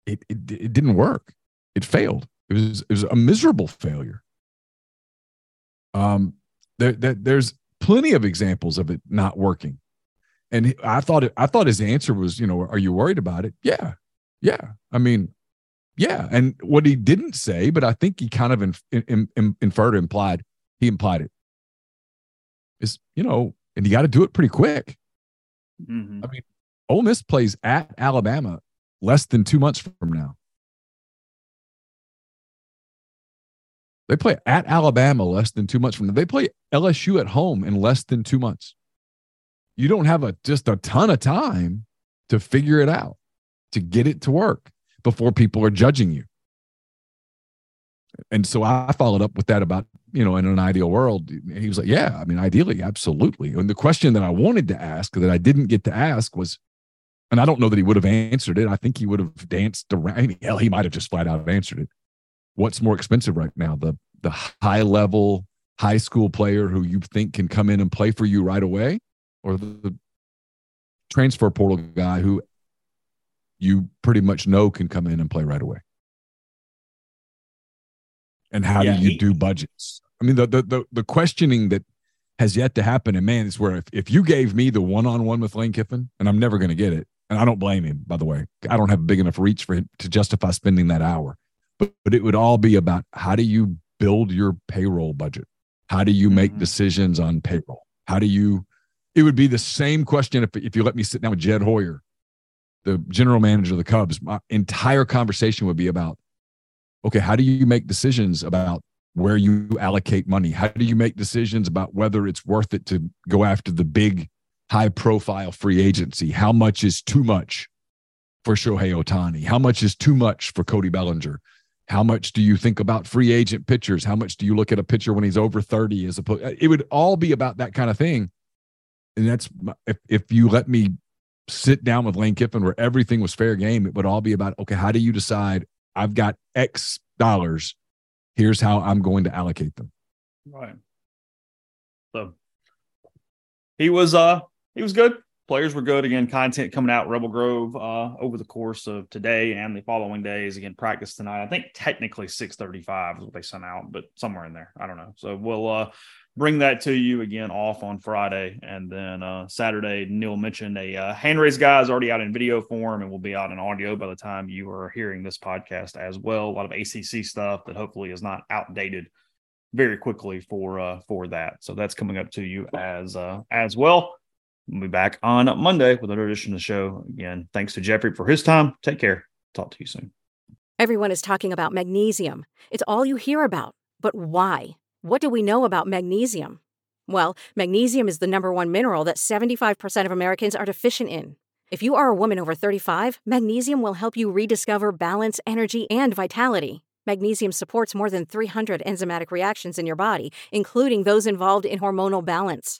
it, it it didn't work. It failed. It was it was a miserable failure. Um, there, there there's plenty of examples of it not working, and I thought it, I thought his answer was, you know, are you worried about it? Yeah, yeah. I mean, yeah. And what he didn't say, but I think he kind of inf- in, in, inferred, implied, he implied it is, you know, and you got to do it pretty quick. Mm-hmm. I mean, Ole Miss plays at Alabama less than two months from now. They play at Alabama less than two months from now. They play LSU at home in less than two months. You don't have a just a ton of time to figure it out. to get it to work before people are judging you. And so I followed up with that about, you know, in an ideal world. He was like, Yeah, I mean, ideally, absolutely. And the question that I wanted to ask that I didn't get to ask was, and I don't know that he would have answered it. I think he would have danced around. Hell, he might have just flat out answered it. What's more expensive right now? The the high level high school player who you think can come in and play for you right away, or the, transfer portal guy who you pretty much know can come in and play right away? And how yeah, do you he, do budgets? I mean, the, the the the questioning that has yet to happen, and man, is where if, if you gave me the one on one with Lane Kiffin, and I'm never going to get it, and I don't blame him, by the way. I don't have a big enough reach for him to justify spending that hour. But, but it would all be about how do you build your payroll budget? How do you make mm-hmm. decisions on payroll? How do you, it would be the same question if, if you let me sit down with Jed Hoyer, the general manager of the Cubs. My entire conversation would be about, okay, how do you make decisions about where you allocate money? How do you make decisions about whether it's worth it to go after the big high profile free agency. How much is too much for Shohei Ohtani? How much is too much for Cody Bellinger? How much do you think about free agent pitchers? How much do you look at a pitcher when he's over 30 as opposed it would all be about that kind of thing. And that's if, if you let me sit down with Lane Kiffin where everything was fair game, it would all be about okay, how do you decide I've got X dollars? Here's how I'm going to allocate them. Right. So he was uh he was good. Players were good. Again, content coming out Rebel Grove uh, over the course of today and the following days. Again, practice tonight. I think technically 635 is what they sent out, but somewhere in there. I don't know. So we'll uh, bring that to you again off on Friday. And then uh, Saturday, Neal mentioned a uh, hand raise guy is already out in video form and will be out in audio by the time you are hearing this podcast as well. A lot of ACC stuff that hopefully is not outdated very quickly for uh, for that. So that's coming up to you as uh, as well. We'll be back on Monday with another edition of the show. Again, thanks to Jeffrey for his time. Take care. Talk to you soon. Everyone is talking about magnesium. It's all you hear about. But why? What do we know about magnesium? Well, magnesium is the number one mineral that 75% of Americans are deficient in. If you are a woman over 35, magnesium will help you rediscover balance, energy, and vitality. Magnesium supports more than 300 enzymatic reactions in your body, including those involved in hormonal balance.